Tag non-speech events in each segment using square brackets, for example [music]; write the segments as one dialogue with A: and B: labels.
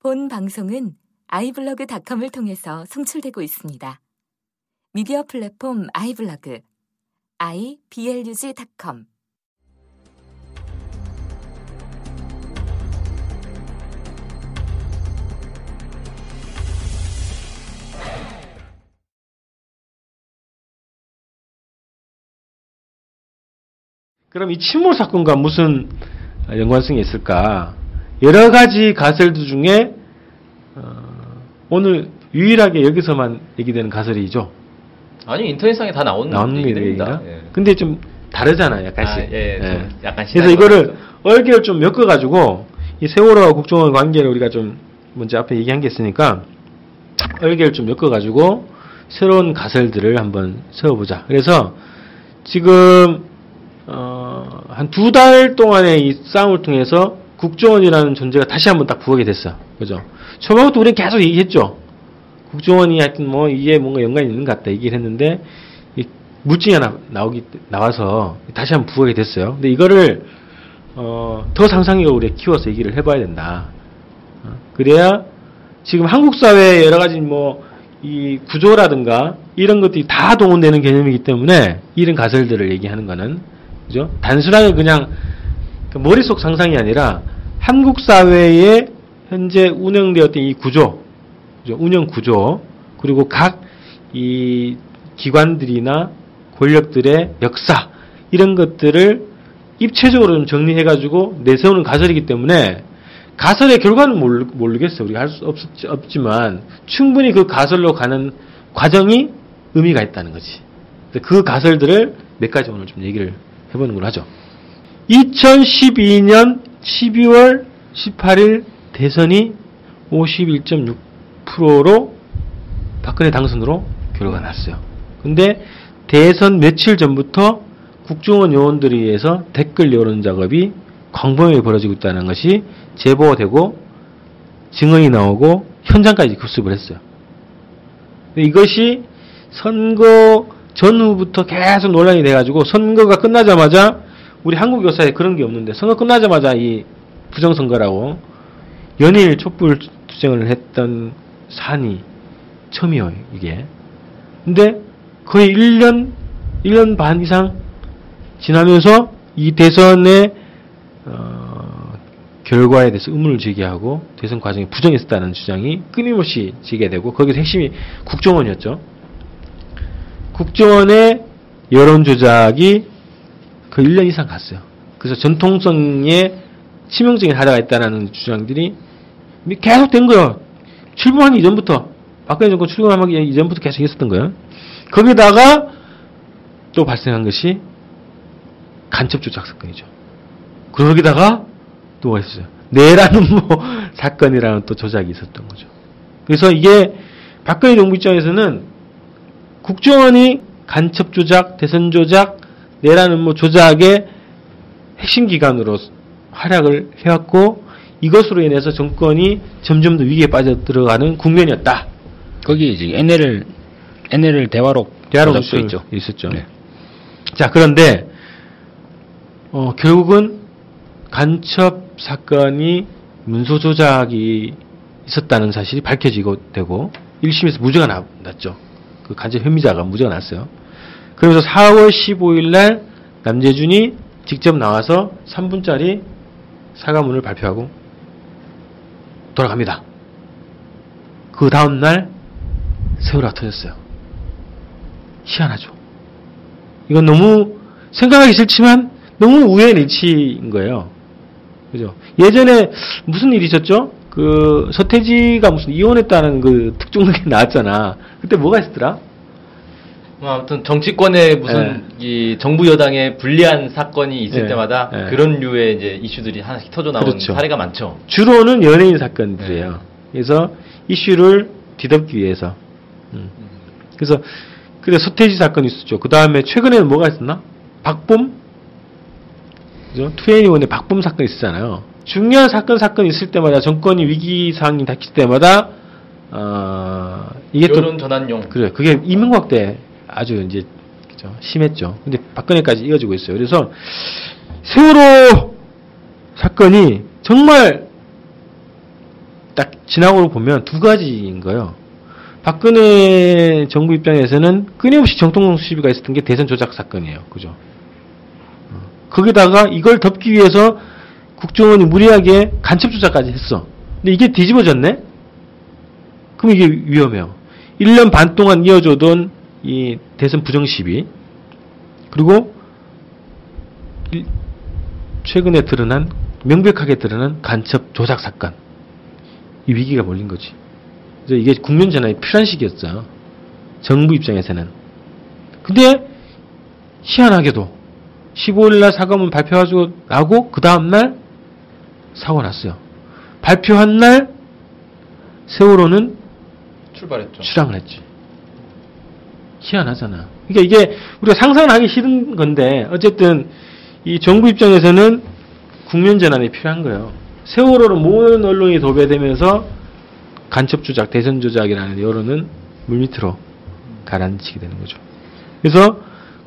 A: 본 방송은 아이블로그닷컴을 통해서 송출되고 있습니다. 미디어 플랫폼 아이블로그 iblog.com
B: 그럼 이 침몰 사건과 무슨 연관성이 있을까? 여러 가지 가설들 중에 어, 오늘 유일하게 여기서만 얘기되는 가설이죠.
C: 아니 인터넷상에 다 나오는 얘기입니다. 예.
B: 근데 좀 다르잖아요, 약간씩.
C: 아, 예, 좀 약간
B: 그래서
C: 시간이
B: 이거를. 얼개를 좀 엮어가지고 이 세월호와 국정원 관계를 우리가 좀 먼저 앞에 얘기한 게 있으니까 얼개를 좀 엮어가지고 새로운 가설들을 한번 세워보자. 그래서 지금 어, 한 두 달 동안의 이 싸움을 통해서 국정원이라는 존재가 다시 한번 딱 부각이 됐어. 그죠? 처음부터 우리는 계속 얘기했죠. 국정원이 하여튼 뭐 이게 뭔가 연관이 있는 것 같다 얘기를 했는데 이 물증이 하나 나오기 나와서 다시 한번 부각이 됐어요. 근데 이거를 어, 더 상상력을 우리가 키워서 얘기를 해봐야 된다. 어, 그래야 지금 한국 사회의 여러 가지 뭐 이 구조라든가 이런 것들이 다 동원되는 개념이기 때문에 이런 가설들을 얘기하는 거는 그죠? 단순하게 그냥 그 머릿속 상상이 아니라 한국 사회의 현재 운영되었던 이 구조? 운영 구조, 그리고 각 이 기관들이나 권력들의 역사, 이런 것들을 입체적으로 좀 정리해가지고 내세우는 가설이기 때문에 가설의 결과는 모르, 모르겠어요. 우리가 할 수 없지만 충분히 그 가설로 가는 과정이 의미가 있다는 거지. 그 가설들을 몇 가지 오늘 좀 얘기를 해보는 걸로 하죠. 2012년 12월 18일 대선이 51.6%로 박근혜 당선으로 결과가 났어요. 근데 대선 며칠 전부터 국정원 요원들에 의해서 댓글 여론 작업이 광범위하게 벌어지고 있다는 것이 제보가 되고 증언이 나오고 현장까지 급습을 했어요. 이것이 선거 전후부터 계속 논란이 돼가지고 선거가 끝나자마자 우리 한국 역사에 그런 게 없는데 선거 끝나자마자 이 부정선거라고 연일 촛불 투쟁을 했던 산이 처음이에요, 이게. 근데 거의 1년, 1년 반 이상 지나면서 이 대선의 어, 결과에 대해서 의문을 제기하고 대선 과정에 부정했다는 주장이 끊임없이 제기되고 거기서 핵심이 국정원이었죠. 국정원의 여론 조작이 그 1년 이상 갔어요. 그래서 전통성에 치명적인 하자가 있다는 주장들이 계속 된 거예요. 출범하기 이전부터 박근혜 정권 출범하기 이전부터 계속 있었던 거예요. 거기다가 또 발생한 것이 간첩 조작 사건이죠. 거기다가 또 뭐가 있어요. 내라는 뭐 [laughs] 사건이라는 또 조작이 있었던 거죠. 그래서 이게 박근혜 정부 입장에서는 국정원이 간첩 조작, 대선 조작, 내라는 뭐 조작의 핵심 기관으로 활약을 해왔고 이것으로 인해서 정권이 점점 더 위기에 빠져들어가는 국면이었다.
D: 거기 이제 NLL NLL 대화록
B: 대화록
D: 조작도 있죠.
B: 있었죠.
D: 네.
B: 자 그런데 어, 결국은 간첩 사건이 문서 조작이 있었다는 사실이 밝혀지고 되고 1심에서 무죄가 나- 났죠. 그 간첩 혐의자가 무죄가 났어요. 그러면서 4월 15일 날 남재준이 직접 나와서 3분짜리 사과문을 발표하고 돌아갑니다. 그 다음 날 세월호가 터졌어요. 희한하죠. 이건 너무 생각하기 싫지만 너무 우연일치인 거예요. 그죠? 예전에 무슨 일이 있었죠? 그 서태지가 무슨 이혼했다는 그 특종록이 [laughs] 나왔잖아. 그때 뭐가 있었더라?
C: 뭐 아무튼 정치권에 무슨 이 정부 여당에 불리한 사건이 있을
B: 네.
C: 때마다
B: 네.
C: 그런 류의 이제 이슈들이 하나씩 터져 나오는
B: 그렇죠.
C: 사례가 많죠.
B: 주로는 연예인 사건들이에요. 그래서 이슈를 뒤덮기 위해서. 음. 그래서 그래 서태지 사건이 있었죠. 그 다음에 최근에는 뭐가 있었나? 박범? 그죠? 투애니원의 박범 사건이 있었잖아요. 중요한 사건 사건이 있을 때마다 정권이 위기 상황이 닥칠 때마다 어, 이게 또
C: 전환용.
B: 그래 그게 이명박 때 아주 이제 그죠? 심했죠. 근데 박근혜까지 이어지고 있어요. 그래서 세월호 사건이 정말 딱 진학으로 보면 두 가지인 거예요. 박근혜 정부 입장에서는 끊임없이 정통성 시비가 있었던 게 대선 조작 사건이에요. 그죠? 어. 거기다가 이걸 덮기 위해서 국정원이 무리하게 간첩 조작까지 했어. 근데 이게 뒤집어졌네? 그럼 이게 위험해요. 1년 반 동안 이어져던 이 대선 부정 시비, 그리고 일- 최근에 드러난, 명백하게 드러난 간첩 조작 사건. 이 위기가 몰린 거지. 그래서 이게 국면 전환이 필요한 시기였어요. 정부 입장에서는. 근데 희한하게도 15일날 사과문 발표하고 나고 그 다음날 사고 났어요. 발표한 날 세월호는
C: 출발했죠.
B: 출항을 했지. 희한하잖아. 그러니까 이게 우리가 상상하기 싫은 건데 어쨌든 이 정부 입장에서는 국면 전환이 필요한 거예요. 세월호로 모든 언론이 도배되면서 간첩 조작, 대선 조작이라는 여론은 물밑으로 가라앉히게 되는 거죠. 그래서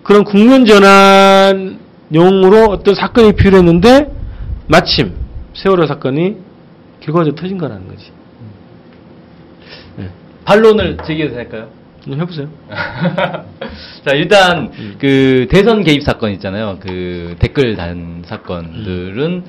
B: 그런 국면 전환용으로 어떤 사건이 필요했는데 마침 세월호 사건이 결과적으로 터진 거라는 거지. 네.
C: 반론을 제기해도 될까요?
B: 해보세요. [laughs]
C: 자, 일단,
B: 음.
C: 그, 대선 개입 사건 있잖아요. 그, 댓글 단 사건들은,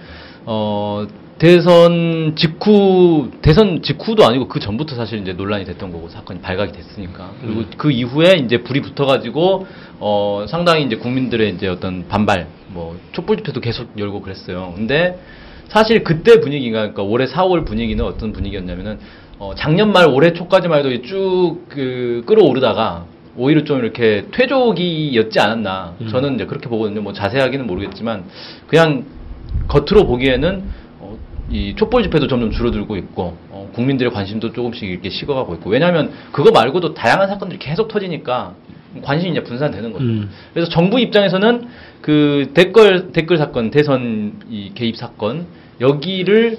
C: 어, 대선 직후, 대선 직후도 아니고 그 전부터 사실 이제 논란이 됐던 거고 사건이 발각이 됐으니까. 그리고
B: 음.
C: 그 이후에 이제 불이 붙어가지고, 어, 상당히 이제 국민들의 이제 어떤 반발, 뭐, 촛불 집회도 계속 열고 그랬어요. 근데 사실 그때 분위기가, 그러니까 올해 4월 분위기는 어떤 분위기였냐면은, 어, 작년 말 올해 초까지만 해도 쭉 그 끌어오르다가 오히려 좀 이렇게 퇴조기였지 않았나.
B: 음.
C: 저는 이제 그렇게 보거든요. 뭐 자세하게는 모르겠지만 그냥 겉으로 보기에는 어, 이 촛불 집회도 점점 줄어들고 있고 어, 국민들의 관심도 조금씩 이렇게 식어가고 있고 왜냐하면 그거 말고도 다양한 사건들이 계속 터지니까 관심이 이제 분산되는 거죠.
B: 음.
C: 그래서 정부 입장에서는 그 댓글 댓글 사건 대선 이 개입 사건 여기를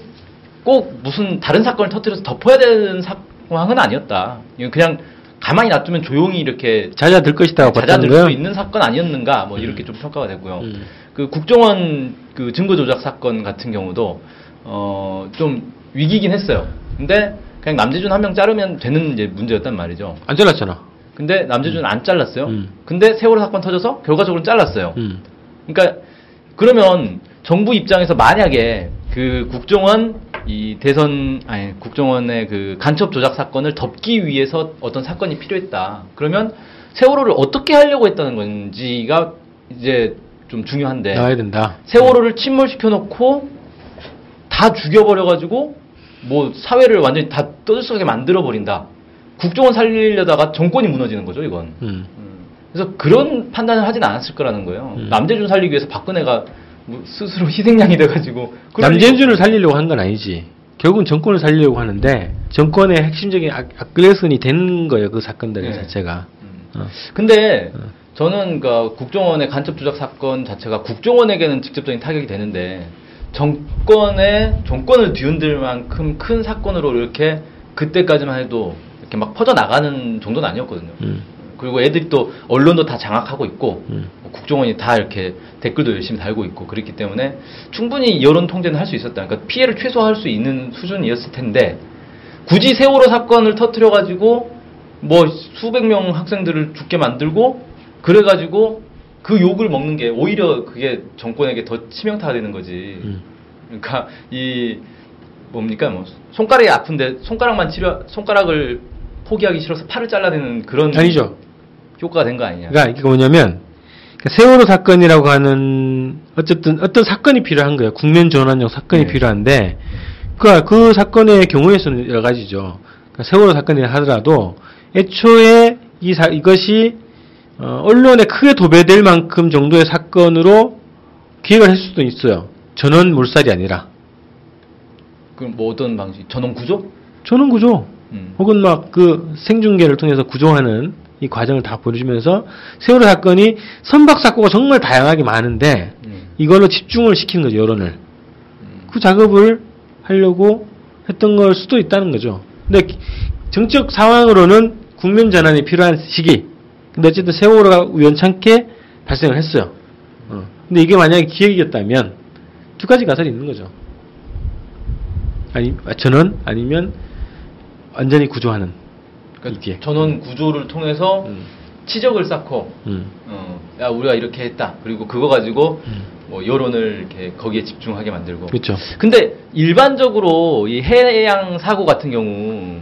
C: 꼭 무슨 다른 사건을 터뜨려서 덮어야 되는 상황은 아니었다. 그냥 가만히 놔두면 조용히 이렇게
B: 잦아들 봤다는
C: 잦아들. 수 있는 사건 아니었는가 뭐 이렇게
B: 음.
C: 좀 평가가 되고요.
B: 음.
C: 그 국정원 그 증거 조작 사건 같은 경우도 어 좀 위기긴 했어요. 근데 그냥 남재준 한 명 자르면 되는 이제 문제였단 말이죠.
B: 안 잘랐잖아.
C: 근데 남재준은 안 잘랐어요.
B: 음.
C: 근데 세월호 사건 터져서 결과적으로 잘랐어요.
B: 음.
C: 그러니까 그러면 정부 입장에서 만약에 그 국정원 이 대선 아니 국정원의 그 간첩 조작 사건을 덮기 위해서 어떤 사건이 필요했다. 그러면 세월호를 어떻게 하려고 했다는 건지가 이제 좀 중요한데
B: 나와야 된다.
C: 세월호를 침몰시켜 놓고 다 죽여버려 가지고 뭐 사회를 완전히 다 떠들썩하게 만들어 버린다. 국정원 살리려다가 정권이 무너지는 거죠, 이건.
B: 음.
C: 그래서 그런 판단을 하진 않았을 거라는 거예요.
B: 음.
C: 남재준 살리기 위해서 박근혜가 뭐 스스로 희생양이 돼가지고
B: 남재준을 살리려고 한 건 아니지. 결국은 정권을 살리려고 하는데 정권의 핵심적인 악- 악글레슨이 된 거예요. 그 사건들
C: 네.
B: 자체가.
C: 음.
B: 어.
C: 근데
B: 어.
C: 저는 그 국정원의 간첩 조작 사건 자체가 국정원에게는 직접적인 타격이 되는데 정권의 정권을 뒤흔들 만큼 큰 사건으로 이렇게 그때까지만 해도 이렇게 막 퍼져 나가는 정도는 아니었거든요.
B: 음.
C: 그리고 애들이 또 언론도 다 장악하고 있고
B: 음.
C: 뭐 국정원이 다 이렇게 댓글도 열심히 달고 있고 그랬기 때문에 충분히 여론 통제는 할 수 있었다. 그러니까 피해를 최소화할 수 있는 수준이었을 텐데 굳이 세월호 사건을 터트려 가지고 뭐 수백 명 학생들을 죽게 만들고 그래 가지고 그 욕을 먹는 게 오히려 그게 정권에게 더 치명타가 되는 거지.
B: 음.
C: 그러니까 이 뭡니까 뭐 손가락이 아픈데 손가락만 치료 손가락을 포기하기 싫어서 팔을 잘라내는 그런
B: 아니죠.
C: 효과가 된 거 아니냐?
B: 그러니까 이게 뭐냐면 그 세월호 사건이라고 하는 어쨌든 어떤 사건이 필요한 거예요. 국면 전환용 사건이
C: 네.
B: 필요한데 그, 그 사건의 경우에서는 여러 가지죠. 그러니까 세월호 사건이라 하더라도 애초에 이 사, 이것이 어, 언론에 크게 도배될 만큼 정도의 사건으로 기획을 할 수도 있어요. 전원 몰살이 아니라
C: 그럼 뭐 어떤 방식? 전원 구조?
B: 전원 구조
C: 음.
B: 혹은 막 그 생중계를 통해서 구조하는 이 과정을 다 보여주면서 세월호 사건이 선박 사고가 정말 다양하게 많은데
C: 음.
B: 이걸로 집중을 시키는 거죠 여론을
C: 음.
B: 그 작업을 하려고 했던 걸 수도 있다는 거죠 근데 기- 정적 상황으로는 국면 전환이 필요한 시기 근데 어쨌든 세월호가 우연찮게 발생을 했어요 어. 근데 이게 만약에 기획이었다면 두 가지 가설이 있는 거죠 아니 전원 아니면 완전히 구조하는
C: 그러니까
B: 이게.
C: 전원 구조를 통해서
B: 음.
C: 치적을 쌓고
B: 음.
C: 어, 야 우리가 이렇게 했다. 그리고 그거 가지고
B: 음.
C: 뭐 여론을 이렇게 거기에 집중하게 만들고.
B: 그렇죠.
C: 근데 일반적으로 이 해양 사고 같은 경우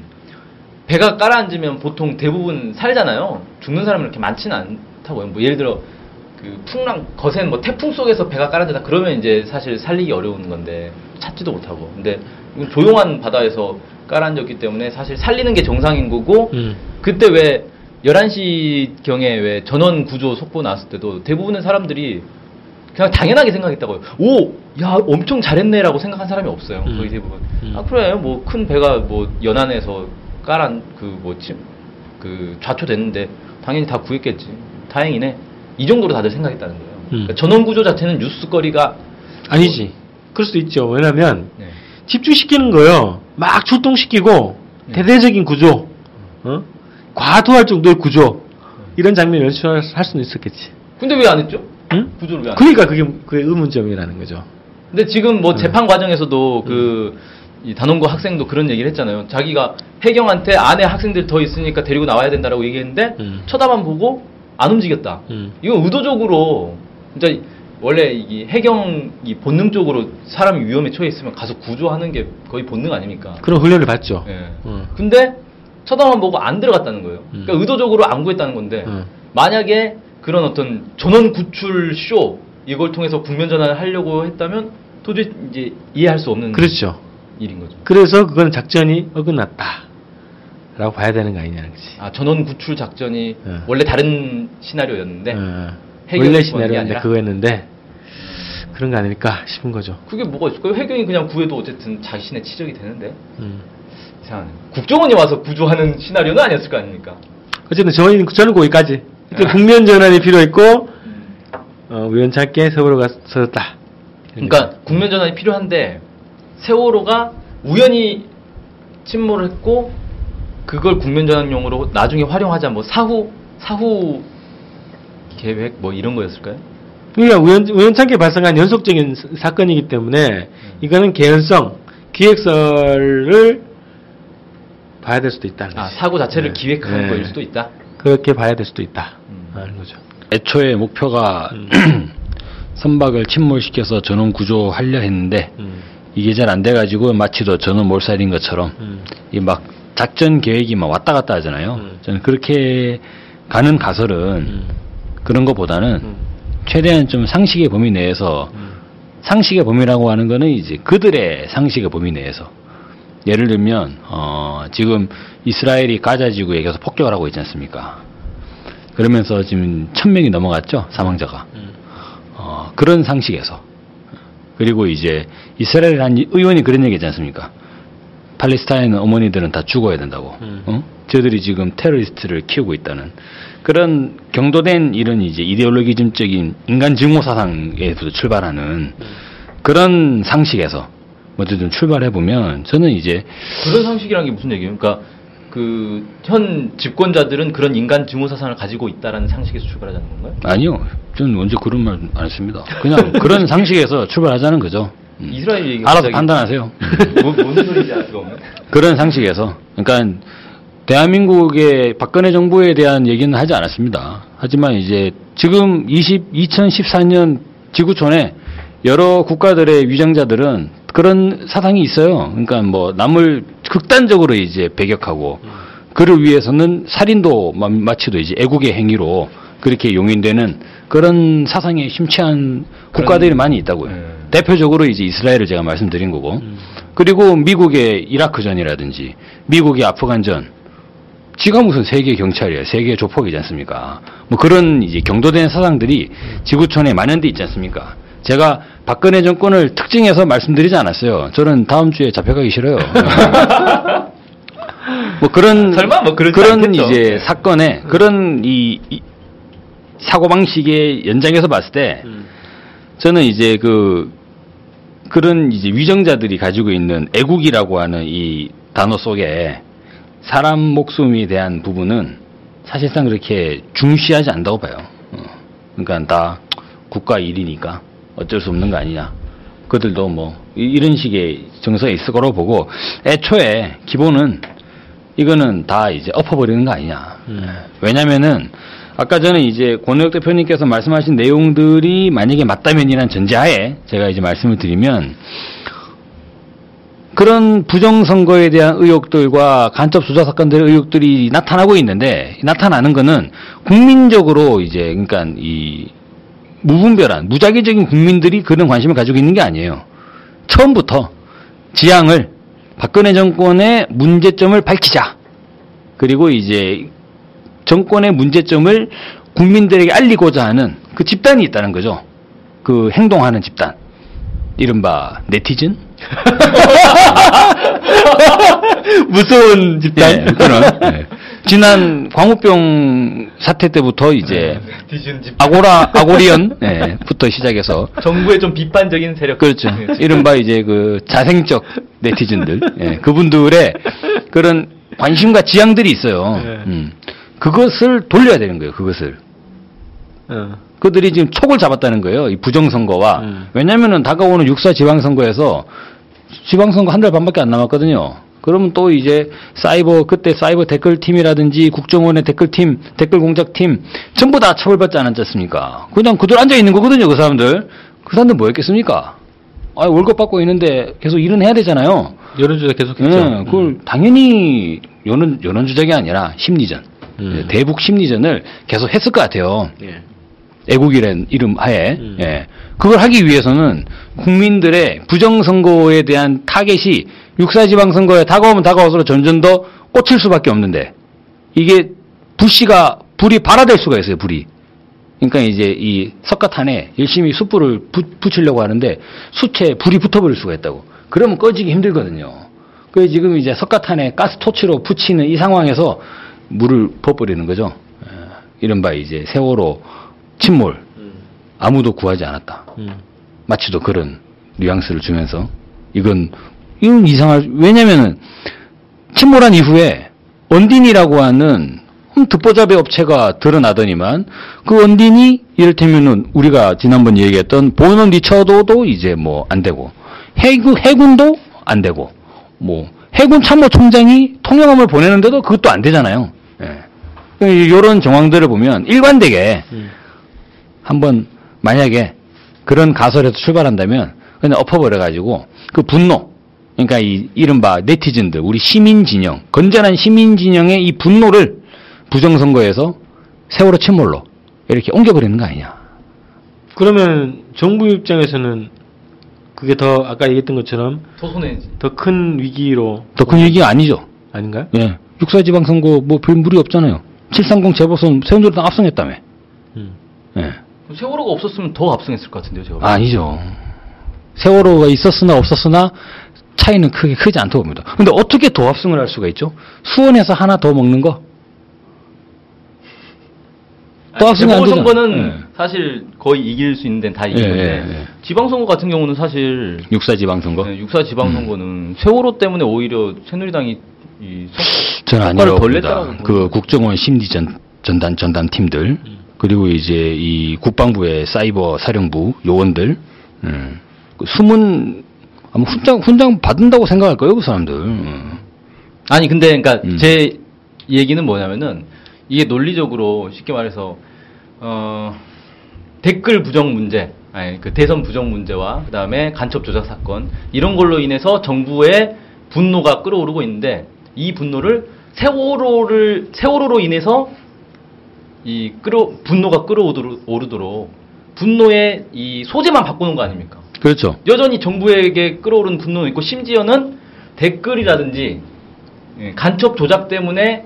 C: 배가 깔아앉으면 보통 대부분 살잖아요. 죽는 사람은 이렇게 많지는 않다고요. 뭐 예를 들어 그 풍랑 거센 뭐 태풍 속에서 배가 깔아앉다 그러면 이제 사실 살리기 어려운 건데 찾지도 못하고. 근데 조용한 바다에서 깔아앉았기 때문에 사실 살리는 게 정상인 거고
B: 음.
C: 그때 왜 11시 경에 왜 전원 구조 속보 나왔을 때도 대부분의 사람들이 그냥 당연하게 생각했다고요. 오, 야, 엄청 잘했네라고 생각한 사람이 없어요.
B: 음.
C: 거의 대부분.
B: 음.
C: 아, 그래, 뭐 큰 배가 뭐 연안에서 깔안 그 뭐지 그 좌초됐는데 당연히 다 구했겠지. 다행이네. 이 정도로 다들 생각했다는 거예요.
B: 음.
C: 그러니까 전원 구조 자체는 뉴스거리가
B: 아니지. 그럴 수도 있죠. 왜냐면
C: 네.
B: 집중시키는 거요. 막 출동시키고
C: 네.
B: 대대적인 구조, 어? 과도할 정도의 구조 이런 장면 연출할 수는 있었겠지.
C: 근데 왜 안 했죠?
B: 응?
C: 구조를 왜안
B: 그러니까 그게 그게 의문점이라는 거죠.
C: 근데 지금 뭐
B: 음.
C: 재판 과정에서도 그, 이 단원고 학생도 그런 얘기를 했잖아요. 자기가 해경한테 안에 학생들 더 있으니까 데리고 나와야 된다라고 얘기했는데,
B: 음.
C: 쳐다만 보고 안 움직였다.
B: 음.
C: 이건 의도적으로, 진짜 원래 이 해경이 본능적으로 사람이 위험에 처해 있으면 가서 구조하는 게 거의 본능 아닙니까?
B: 그런 훈련을 받죠.
C: 예.
B: 어.
C: 근데 쳐다만 보고 안 들어갔다는 거예요.
B: 음.
C: 그러니까 의도적으로 안 구했다는 건데,
B: 음.
C: 만약에 그런 어떤 전원 구출 쇼, 이걸 통해서 국면 전환을 하려고 했다면 도저히 이제 이해할 수 없는
B: 그렇죠.
C: 일인 거죠.
B: 그래서 그거는 작전이 어긋났다. 라고 봐야 되는 거 아니냐는 거지.
C: 아 전원 구출 작전이
B: 네.
C: 원래 다른 시나리오였는데
B: 어.
C: 게
B: 시나리오인데
C: 아니라?
B: 그거였는데 그런 거 아닐까 싶은 거죠.
C: 그게 뭐가 있을까요? 해경이 그냥 구해도 어쨌든 자신의 치적이 되는데
B: 음.
C: 이상하네. 국정원이 와서 구조하는 시나리오는 아니었을 거 아닙니까?
B: 어쨌든 저희는 저는 거기까지.
C: 아.
B: 국면 전환이 필요했고 어, 우연찮게 서울호가 서졌다.
C: 그러니까 국면 전환이 필요한데 세월호가 우연히 침몰을 했고 그걸 국면 전환용으로 나중에 활용하자 뭐 사후 사후 계획 뭐 이런 거였을까요?
B: 그러니까 우연, 우연찮게 발생한 연속적인 사- 사건이기 때문에 이거는 개연성, 기획설을 봐야 될 수도 있다는
C: 아
B: 거지.
C: 사고 자체를
B: 네.
C: 기획한
B: 네.
C: 거일 수도 있다.
B: 그렇게 봐야 될 수도 있다.
C: 음.
B: 하는 거죠.
D: 애초에 목표가
B: 음. [clears throat]
D: 선박을 침몰시켜서 전원 구조하려 했는데
B: 음.
D: 이게 잘 안 돼가지고 마치도 전원 몰살인 것처럼
B: 음.
D: 이막 작전 계획이 막 왔다 갔다 하잖아요.
B: 음.
D: 저는 그렇게 가는 가설은
B: 음.
D: 그런 것보다는
B: 음.
D: 최대한 좀 상식의 범위 내에서
B: 음.
D: 상식의 범위라고 하는 거는 이제 그들의 상식의 범위 내에서 예를 들면 어 지금 이스라엘이 가자 지구에 계속 폭격을 하고 있지 않습니까? 그러면서 지금 천 명이 넘어갔죠 사망자가
B: 음.
D: 어, 그런 상식에서 그리고 이제 이스라엘 한 의원이 그런 얘기했지 않습니까? 팔레스타인 어머니들은 다 죽어야 된다고.
B: 음.
D: 어? 저들이 지금 테러리스트를 키우고 있다는 그런 경도된 이런 이제 이데올로기즘적인 인간 증오 사상에서 출발하는 그런 상식에서 어쨌든 출발해 보면 저는 이제
C: 그런 상식이란 게 무슨 얘기예요? 그러니까 그 현 집권자들은 그런 인간 증오 사상을 가지고 있다라는 상식에서 출발하자는 건가요?
D: 아니요, 저는 언제 그런 말 안 했습니다. 그냥 그런 [laughs] 상식에서 출발하자는 거죠. 음.
C: 이스라엘 얘기
D: 알아서 판단하세요.
C: 뭐, 뭔 소리인지 알 수가 없네. [laughs]
D: 그런 상식에서 그러니까 대한민국의 박근혜 정부에 대한 얘기는 하지 않았습니다. 하지만 이제 지금 20, 2014년 지구촌에 여러 국가들의 위장자들은 그런 사상이 있어요. 그러니까 뭐 남을 극단적으로 이제 배격하고 그를 위해서는 살인도 마- 마치도 이제 애국의 행위로 그렇게 용인되는 그런 사상에 심취한 국가들이 많이 있다고요.
C: 네.
D: 대표적으로 이제 이스라엘을 제가 말씀드린 거고, 그리고 미국의 이라크전이라든지 미국의 아프간전, 지가 무슨 세계 경찰이야, 세계 조폭이지 않습니까? 뭐 그런 이제 경도된 사상들이 지구촌에 만연돼 있지 않습니까? 제가 박근혜 정권을 특징해서 말씀드리지 않았어요. 저는 다음 주에 잡혀가기 싫어요. [laughs] 뭐 그런
C: 설마 뭐
D: 그런
C: 않겠죠.
D: 이제
C: 네.
D: 사건에 그런 이, 이 사고 방식의 연장에서 봤을 때
B: 음.
D: 저는 이제 그 그런 이제 위정자들이 가지고 있는 애국이라고 하는 이 단어 속에 사람 목숨에 대한 부분은 사실상 그렇게 중시하지 않다고 봐요. 어. 그러니까 다 국가 일이니까 어쩔 수 없는 거 아니냐. 그들도 뭐 이- 이런 식의 정서가 있을 거라고 보고 애초에 기본은 이거는 다 이제 엎어버리는 거 아니냐.
B: 음.
D: 왜냐면은 아까 전에 이제 권혁 대표님께서 말씀하신 내용들이 만약에 맞다면이란 전제하에 제가 이제 말씀을 드리면 그런 부정선거에 대한 의혹들과 간첩 수사 사건들의 의혹들이 나타나고 있는데 나타나는 거는 국민적으로 이제 그러니까 이 무분별한 무작위적인 국민들이 그런 관심을 가지고 있는 게 아니에요. 처음부터 지향을 박근혜 정권의 문제점을 밝히자. 그리고 이제 정권의 문제점을 국민들에게 알리고자 하는 그 집단이 있다는 거죠. 그 행동하는 집단. 이른바 네티즌? [laughs]
B: 무서운 집단.
D: 예, 그런. 예. 지난 광우병 사태 때부터 이제
C: 집
D: 아고라 아고리언 예, 부터 시작해서
C: 정부의 좀 비판적인 세력
D: 그렇죠.
C: 네,
D: 이른바 이제 그 자생적 네티즌들, 예, 그분들의 그런 관심과 지향들이 있어요.
B: 네.
D: 음. 그것을 돌려야 되는 거예요. 그것을.
B: 어.
D: 그들이 지금 촉을 잡았다는 거예요. 이 부정선거와.
B: 음.
D: 왜냐면은 다가오는 육사 지방선거에서 지방선거 한 달 반밖에 안 남았거든요. 그러면 또 이제 사이버, 그때 사이버 댓글 팀이라든지 국정원의 댓글 팀, 댓글 공작 팀 전부 다 처벌받지 않았지 않습니까? 그냥 그들 앉아 있는 거거든요. 그 사람들. 그 사람들 뭐 했겠습니까? 아, 월급 받고 있는데 계속 일은 해야 되잖아요.
B: 여론조사 계속했죠.
D: 네, 그걸 당연히 여론, 여론조작이 아니라 심리전.
B: 음.
D: 예, 대북 심리전을 계속 했을 것 같아요.
B: 예.
D: 애국이라는 이름 하에
B: 음.
D: 예. 그걸 하기 위해서는 국민들의 부정선거에 대한 타겟이 육사지방선거에 다가오면 다가올수록 점점 더 꽂힐 수밖에 없는데 이게 불씨가 불이 발화될 수가 있어요 불이 그러니까 이제 이 석가탄에 열심히 숯불을 부- 붙이려고 하는데 숯에 불이 붙어버릴 수가 있다고 그러면 꺼지기 힘들거든요 그래서 지금 이제 석가탄에 가스 토치로 붙이는 이 상황에서 물을 부어버리는 거죠 예. 이른바 이제 세월호 침몰 아무도 구하지 않았다.
B: 음.
D: 마치도 그런 뉘앙스를 주면서 이건 이건 이상할 왜냐면은 침몰한 이후에 언딘이라고 하는 음, 듣보잡의 업체가 드러나더니만 그 언딘이 이를테면은 우리가 지난번 얘기했던 보는 리처도도 이제 뭐 안 되고 해군 해군도 안 되고 뭐 해군 참모총장이 통영함을 보내는데도 그것도 안 되잖아요. 예. 이런 정황들을 보면 일관되게
B: 음.
D: 한번 만약에 그런 가설에서 출발한다면 그냥 엎어버려가지고 그 분노 그러니까 이 이른바 네티즌들 우리 시민 진영 건전한 시민 진영의 이 분노를 부정선거에서 세월호 침몰로 이렇게 옮겨버리는 거 아니냐
B: 그러면 정부 입장에서는 그게 더 아까 얘기했던 것처럼 더 큰 위기로
D: 더큰 얘기가 아니죠
B: 아닌가요?
D: 예 육사지방선거 뭐 별 무리 없잖아요 730 재보선 새누리당 압승했다며
B: 음.
D: 예
C: 세월호가 없었으면 더 압승했을 것 같은데요, 제가.
D: 아니죠. 세월호가 있었으나 없었으나 차이는 크게 크지 않다고 봅니다. 근데 어떻게 더 합승을 할 수가 있죠? 수원에서 하나 더 먹는 거? 또 합승이 안 되잖아.
C: 선거는
D: 예.
C: 사실 거의 이길 수 있는 데는 다
D: 예,
C: 이기는데
D: 예, 예.
C: 지방선거 같은 경우는 사실
D: 육사 지방선거?
C: 네, 육사 지방선거는 세월호 때문에 오히려 새누리당이 이 선-
D: 저는
C: 성과를
D: 아니라고
C: 덜
D: 봅니다.
C: 냈다라고
D: 그 국정원 심리 전 전단 전담 팀들 그리고 이제 이 국방부의 사이버 사령부 요원들 음. 그 숨은 아마 훈장 훈장 받는다고 생각할 거예요, 그 사람들. 음.
C: 아니 근데 그러니까
D: 음.
C: 제 얘기는 뭐냐면은 이게 논리적으로 쉽게 말해서 어 댓글 부정 문제, 아니 그 대선 부정 문제와 그 다음에 간첩 조작 사건 이런 걸로 인해서 정부의 분노가 끌어오르고 있는데 이 분노를 세월호를 세월호로 인해서 이 끌어 분노가 끌어오르도록 분노의 이 소재만 바꾸는 거 아닙니까?
D: 그렇죠.
C: 여전히 정부에게 끌어오른 분노는 있고 심지어는 댓글이라든지 예, 간첩 조작 때문에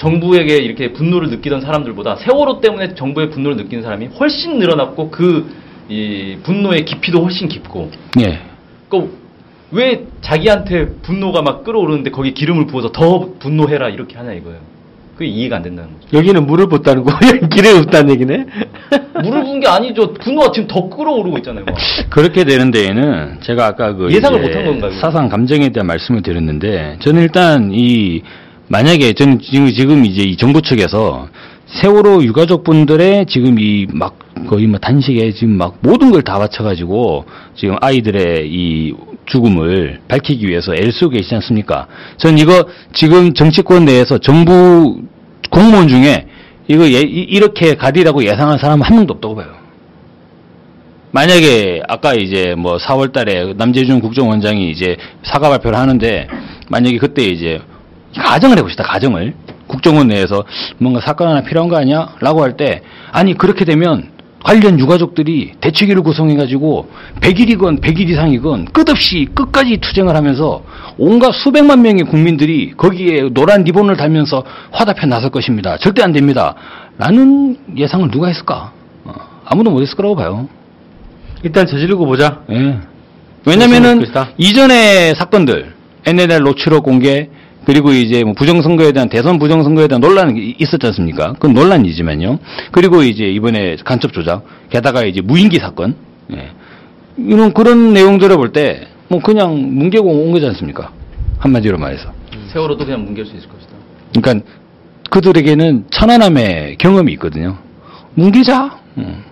C: 정부에게 이렇게 분노를 느끼던 사람들보다 세월호 때문에 정부의 분노를 느끼는 사람이 훨씬 늘어났고 그 이 분노의 깊이도 훨씬 깊고
D: 예.
C: 그왜 자기한테 분노가 막 끌어오르는데 거기에 기름을 부어서 더 분노해라 이렇게 하냐 이거예요. 그게 이해가 안 된다는 거죠.
B: 여기는 물을 붓다는 거, [laughs] 길에 없다는 얘기네. [laughs]
C: 물을 부은 게 아니죠. 분노가 지금 더 끌어오르고 있잖아요. 막. [laughs]
D: 그렇게 되는 데에는 제가 아까 그
C: 예상을 못한 건가요?
D: 사상 감정에 대한 말씀을 드렸는데 저는 일단 이 만약에 저는 지금 이제 이 정부 측에서 세월호 유가족 분들의 지금 이 막 거의 뭐 단식에 지금 막 모든 걸 다 바쳐가지고 지금 아이들의 이 죽음을 밝히기 위해서 애를 쓰고 계시지 않습니까? 전 이거 지금 정치권 내에서 정부 공무원 중에 이거 예- 이- 이렇게 가리라고 예상한 사람은 한 명도 없다고 봐요. 만약에 아까 이제 뭐 4월 달에 남재준 국정원장이 이제 사과 발표를 하는데 만약에 그때 이제 가정을 해봅시다. 가정을 국정원 내에서 뭔가 사건 하나 필요한 거 아니야? 라고 할 때 아니 그렇게 되면 관련 유가족들이 대책위를 구성해가지고 100일이건 100일 이상이건 끝없이 끝까지 투쟁을 하면서 온갖 수백만 명의 국민들이 거기에 노란 리본을 달면서 화답해 나설 것입니다. 절대 안 됩니다. 라는 예상을 누가 했을까? 어, 아무도 못했을 거라고 봐요.
B: 일단 저지르고 보자.
D: 예. 왜냐면은. 이전의 사건들 NLL 노출록 공개 그리고 이제 뭐 부정선거에 대한 대선 부정선거에 대한 논란이 있었지 않습니까? 그건 논란이지만요. 그리고 이제 이번에 간첩 조작 게다가 이제 무인기 사건 예. 이런 그런 내용들을 볼 때 뭐 그냥 뭉개고 온 거지 않습니까? 한마디로 말해서.
C: 세월호도 그냥 뭉갤 수 있을 것이다.
D: 그러니까 그들에게는 천안함의 경험이 있거든요. 뭉개자. 음.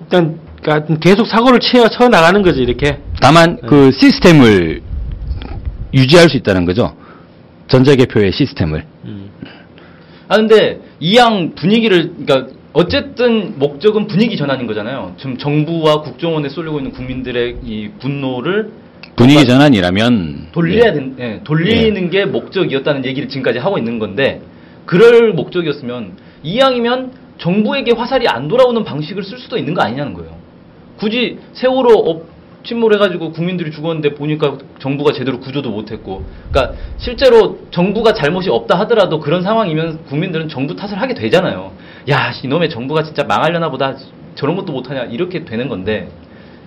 B: 일단 그러니까 계속 사고를 쳐, 쳐 나가는 거지 이렇게.
D: 다만 그 시스템을 유지할 수 있다는 거죠. 전자개표의 시스템을.
C: 아 근데 이 양 분위기를 그러니까 어쨌든 목적은 분위기 전환인 거잖아요. 지금 정부와 국정원에 쏠리고 있는 국민들의 이 분노를
D: 분위기 전환이라면
C: 돌려야
D: 예.
C: 된, 예, 돌리는 게 목적이었다는 얘기를 지금까지 하고 있는 건데 그럴 목적이었으면 이왕이면 정부에게 화살이 안 돌아오는 방식을 쓸 수도 있는 거 아니냐는 거예요. 굳이 세월호 업 침몰해가지고 국민들이 죽었는데 보니까 정부가 제대로 구조도 못했고, 그러니까 실제로 정부가 잘못이 없다 하더라도 그런 상황이면 국민들은 정부 탓을 하게 되잖아요. 야 이놈의 정부가 진짜 망하려나 보다 저런 것도 못하냐 이렇게 되는 건데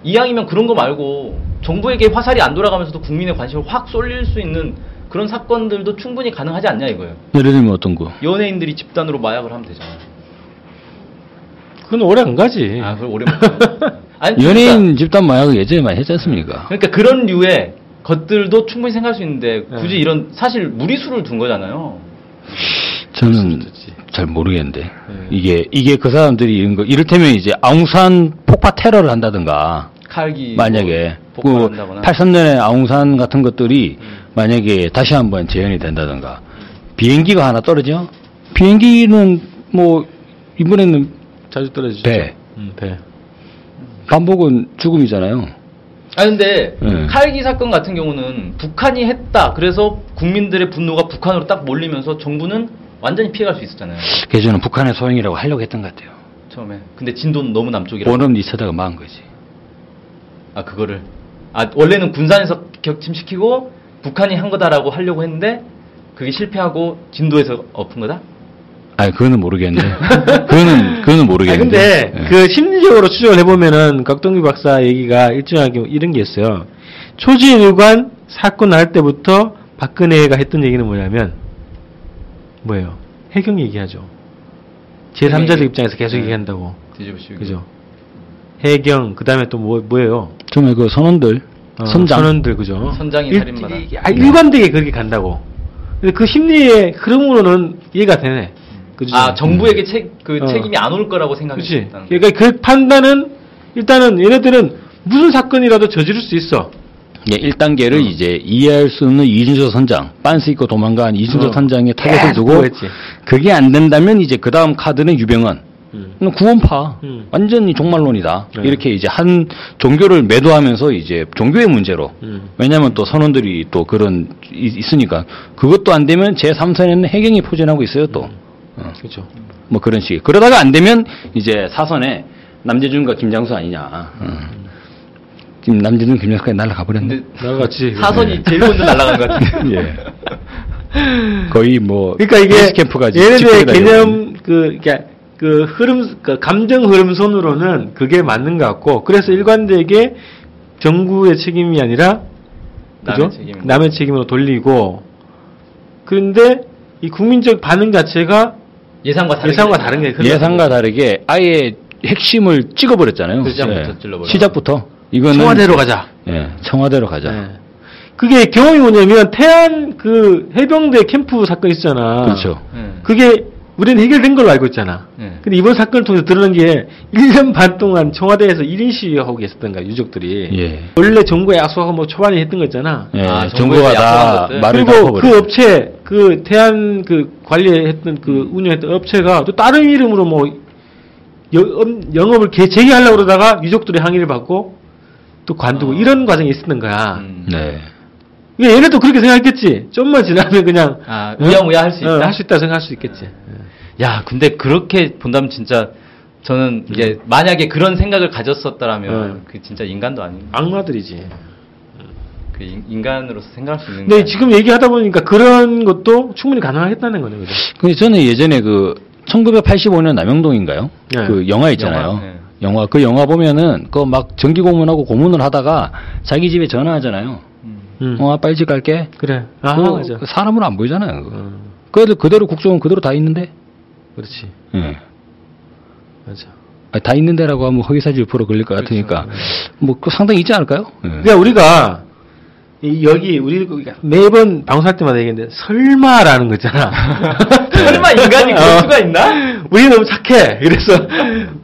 C: 이왕이면 그런 거 말고 정부에게 화살이 안 돌아가면서도 국민의 관심을 확 쏠릴 수 있는 그런 사건들도 충분히 가능하지 않냐 이거예요.
D: 예를 들면 어떤 거?
C: 연예인들이 집단으로 마약을 하면 되잖아요.
B: 그건 오래 안 가지.
C: 아, 그걸 오래 못 해요. [laughs] 아니,
D: 연예인
C: 그러니까,
D: 집단 마약을 예전에 많이 했지 않습니까?
C: 그러니까 그런 류의 것들도 충분히 생각할 수 있는데 굳이
B: 네.
C: 이런 사실 무리수를 둔 거잖아요.
D: 저는. 잘 모르겠는데
B: 네.
D: 이게 이게 그 사람들이 이런 거 이를테면 이제 아웅산 폭파 테러를 한다든가
C: 칼기
D: 만약에
C: 뭐
D: 그
C: 폭발한다거나
D: 83년에 아웅산 같은 것들이
C: 음.
D: 만약에 다시 한번 재현이 된다든가 비행기가 하나 떨어져 비행기는 뭐 이번에는
B: 자주 떨어지죠.
D: 배.
B: 음, 배.
D: 반복은 죽음이잖아요.
C: 아 근데
D: 네.
C: 칼기 사건 같은 경우는 북한이 했다. 그래서 국민들의 분노가 북한으로 딱 몰리면서 정부는 완전히 피해갈 수 있었잖아요.
D: 그래서 저는 북한의 소행이라고 하려고 했던 것 같아요.
C: 처음에. 근데 진도는 너무 남쪽이라.
D: 원업 니쳐다가 망한 거지.
C: 아 그거를 아 원래는 군산에서 격침시키고 북한이 한 거다라고 하려고 했는데 그게 실패하고 진도에서 엎은 거다?
D: 아니 그거는 모르겠는데. 그거는 그거는
B: 아
D: 모르겠는데.
B: 근데
D: 예.
B: 그 심리적으로 추적을 해보면은 각동기 박사 얘기가 일정하게 이런 게 있어요. 초지일관 사건 날 때부터 박근혜가 했던 얘기는 뭐냐면 뭐예요? 해경 얘기하죠. 제3자들
C: 해경
B: 입장에서 계속
C: 네.
B: 얘기한다고.
C: 뒤집으시고.
B: 그죠? 해경 그다음에 또 뭐 뭐예요?
D: 처음에 그 선원들
B: 어,
D: 선장
B: 선원들 그죠?
C: 선장이
B: 일-
C: 살인마다.
B: 이- 아, 일관되게 그렇게 간다고. 근데 그 심리의 흐름으로는 이해가 되네. 그죠?
C: 아 정부에게 책, 그
B: 어.
C: 책임이 안 올 거라고
B: 그렇지.
C: 생각했다는
B: 그러니까 그 판단은 일단은 얘네들은 무슨 사건이라도 저지를 수 있어.
D: 예, 1단계를 이제 이해할 수 없는 이준석 선장, 빤스 입고 도망간 이준석
B: 어.
D: 선장의 타겟을 두고
B: 했지.
D: 그게 안 된다면 이제 그 다음 카드는 유병헌.
B: 음.
D: 구원파.
B: 음.
D: 완전히 종말론이다.
B: 네.
D: 이렇게 이제 한 종교를 매도하면서 이제 종교의 문제로.
B: 음.
D: 왜냐하면 또 선원들이 또 그런 이- 있으니까 그것도 안 되면 제 3선에는 해경이 포진하고 있어요 또. 어.
B: 그렇죠.
D: 뭐 그런 식. 그러다가 안 되면 이제 사선에 남재준과 김장수 아니냐. 어. 지금 남재준 김장수까지 날아가 버렸네.
C: 근데
B: 나같이
C: 사선이 제일 먼저 날아간 것 같은데. [laughs]
D: 예. 거의 뭐
B: 그러니까 이게
D: 캠프가
B: 얘네들의 개념 그 그러니까 그 흐름 그 감정 흐름선으로는 그게 맞는 것 같고 그래서 일관되게 정부의 책임이 아니라 그죠?
C: 남의 책임으로.
B: 남의 책임으로 돌리고 그런데 이 국민적 반응 자체가
C: 예상과 다르게.
B: 예상과 다른 게
D: 예상과 다르게 아예 핵심을 찍어버렸잖아요. 예.
C: 시작부터 찔러버려.
D: 시작부터 이거는
B: 청와대로 가자.
D: 예, 청와대로 가자.
B: 네. 그게 경험이 뭐냐면 태안 그 해병대 캠프 사건 있잖아.
D: 그렇죠.
C: 예.
B: 그게 우리는 해결된 걸로 알고 있잖아.
C: 네.
B: 근데 이번 사건을 통해서 드러난 게 1년 반 동안 청와대에서 1인 시위하고 계셨던 거야, 유족들이.
D: 예.
B: 원래 정부에 약속하고 뭐 초반에 했던 거 있잖아.
D: 예,
C: 아,
D: 정부가 다. 말을
B: 그리고. 그 업체, 그 대한 그 관리했던 그 운영했던 업체가 또 다른 이름으로 뭐 영- 영업을 개- 재개하려고 그러다가 유족들의 항의를 받고 또 관두고
C: 어.
B: 이런 과정이 있었던 거야.
C: 음.
D: 네.
B: 이게 얘네도 그렇게 생각했겠지. 좀만 지나면 그냥
C: 아, 우야우야 할 수 있다?
B: 할수 있다 생각할 수 있겠지.
C: 야, 근데 그렇게 본다면 진짜 저는 이제 만약에 그런 생각을 가졌었다라면
B: 음.
C: 그 진짜 인간도 아닌
B: 악마들이지.
C: 그 인- 인간으로서 생각할 수 있는
B: 근데
C: 게
B: 지금 얘기하다 보니까 그런 것도 충분히 가능하겠다는 거네, 그죠?
D: 근데 저는 예전에 그 1985년 남영동인가요?
B: 네.
D: 그 영화 있잖아요.
C: 영화, 네.
D: 영화 그 영화 보면은 그막 정기 고문하고 고문을 하다가 자기 집에 전화하잖아요.
C: 음.
B: 음.
D: 어, 아빠 일찍 갈게.
B: 그래. 아,
D: 그
B: 맞아.
D: 그 사람으로 안 보이잖아요. 그거.
B: 어,
D: 그 애들 그대로 국정원 그대로 다 있는데.
B: 그렇지.
D: 예.
B: 맞아.
D: 아니, 다 있는데라고 하면 허위사실 프로 걸릴 것 같으니까 뭐그 상당히 있지 않을까요? 예.
B: 그러니까 우리가 이 여기 우리 매번 방송할 때마다 얘기했는데 설마라는 거 있잖아. [laughs]
C: 설마 인간이 그럴
B: 어.
C: 수가 있나?
B: 우리 너무 착해. 그래서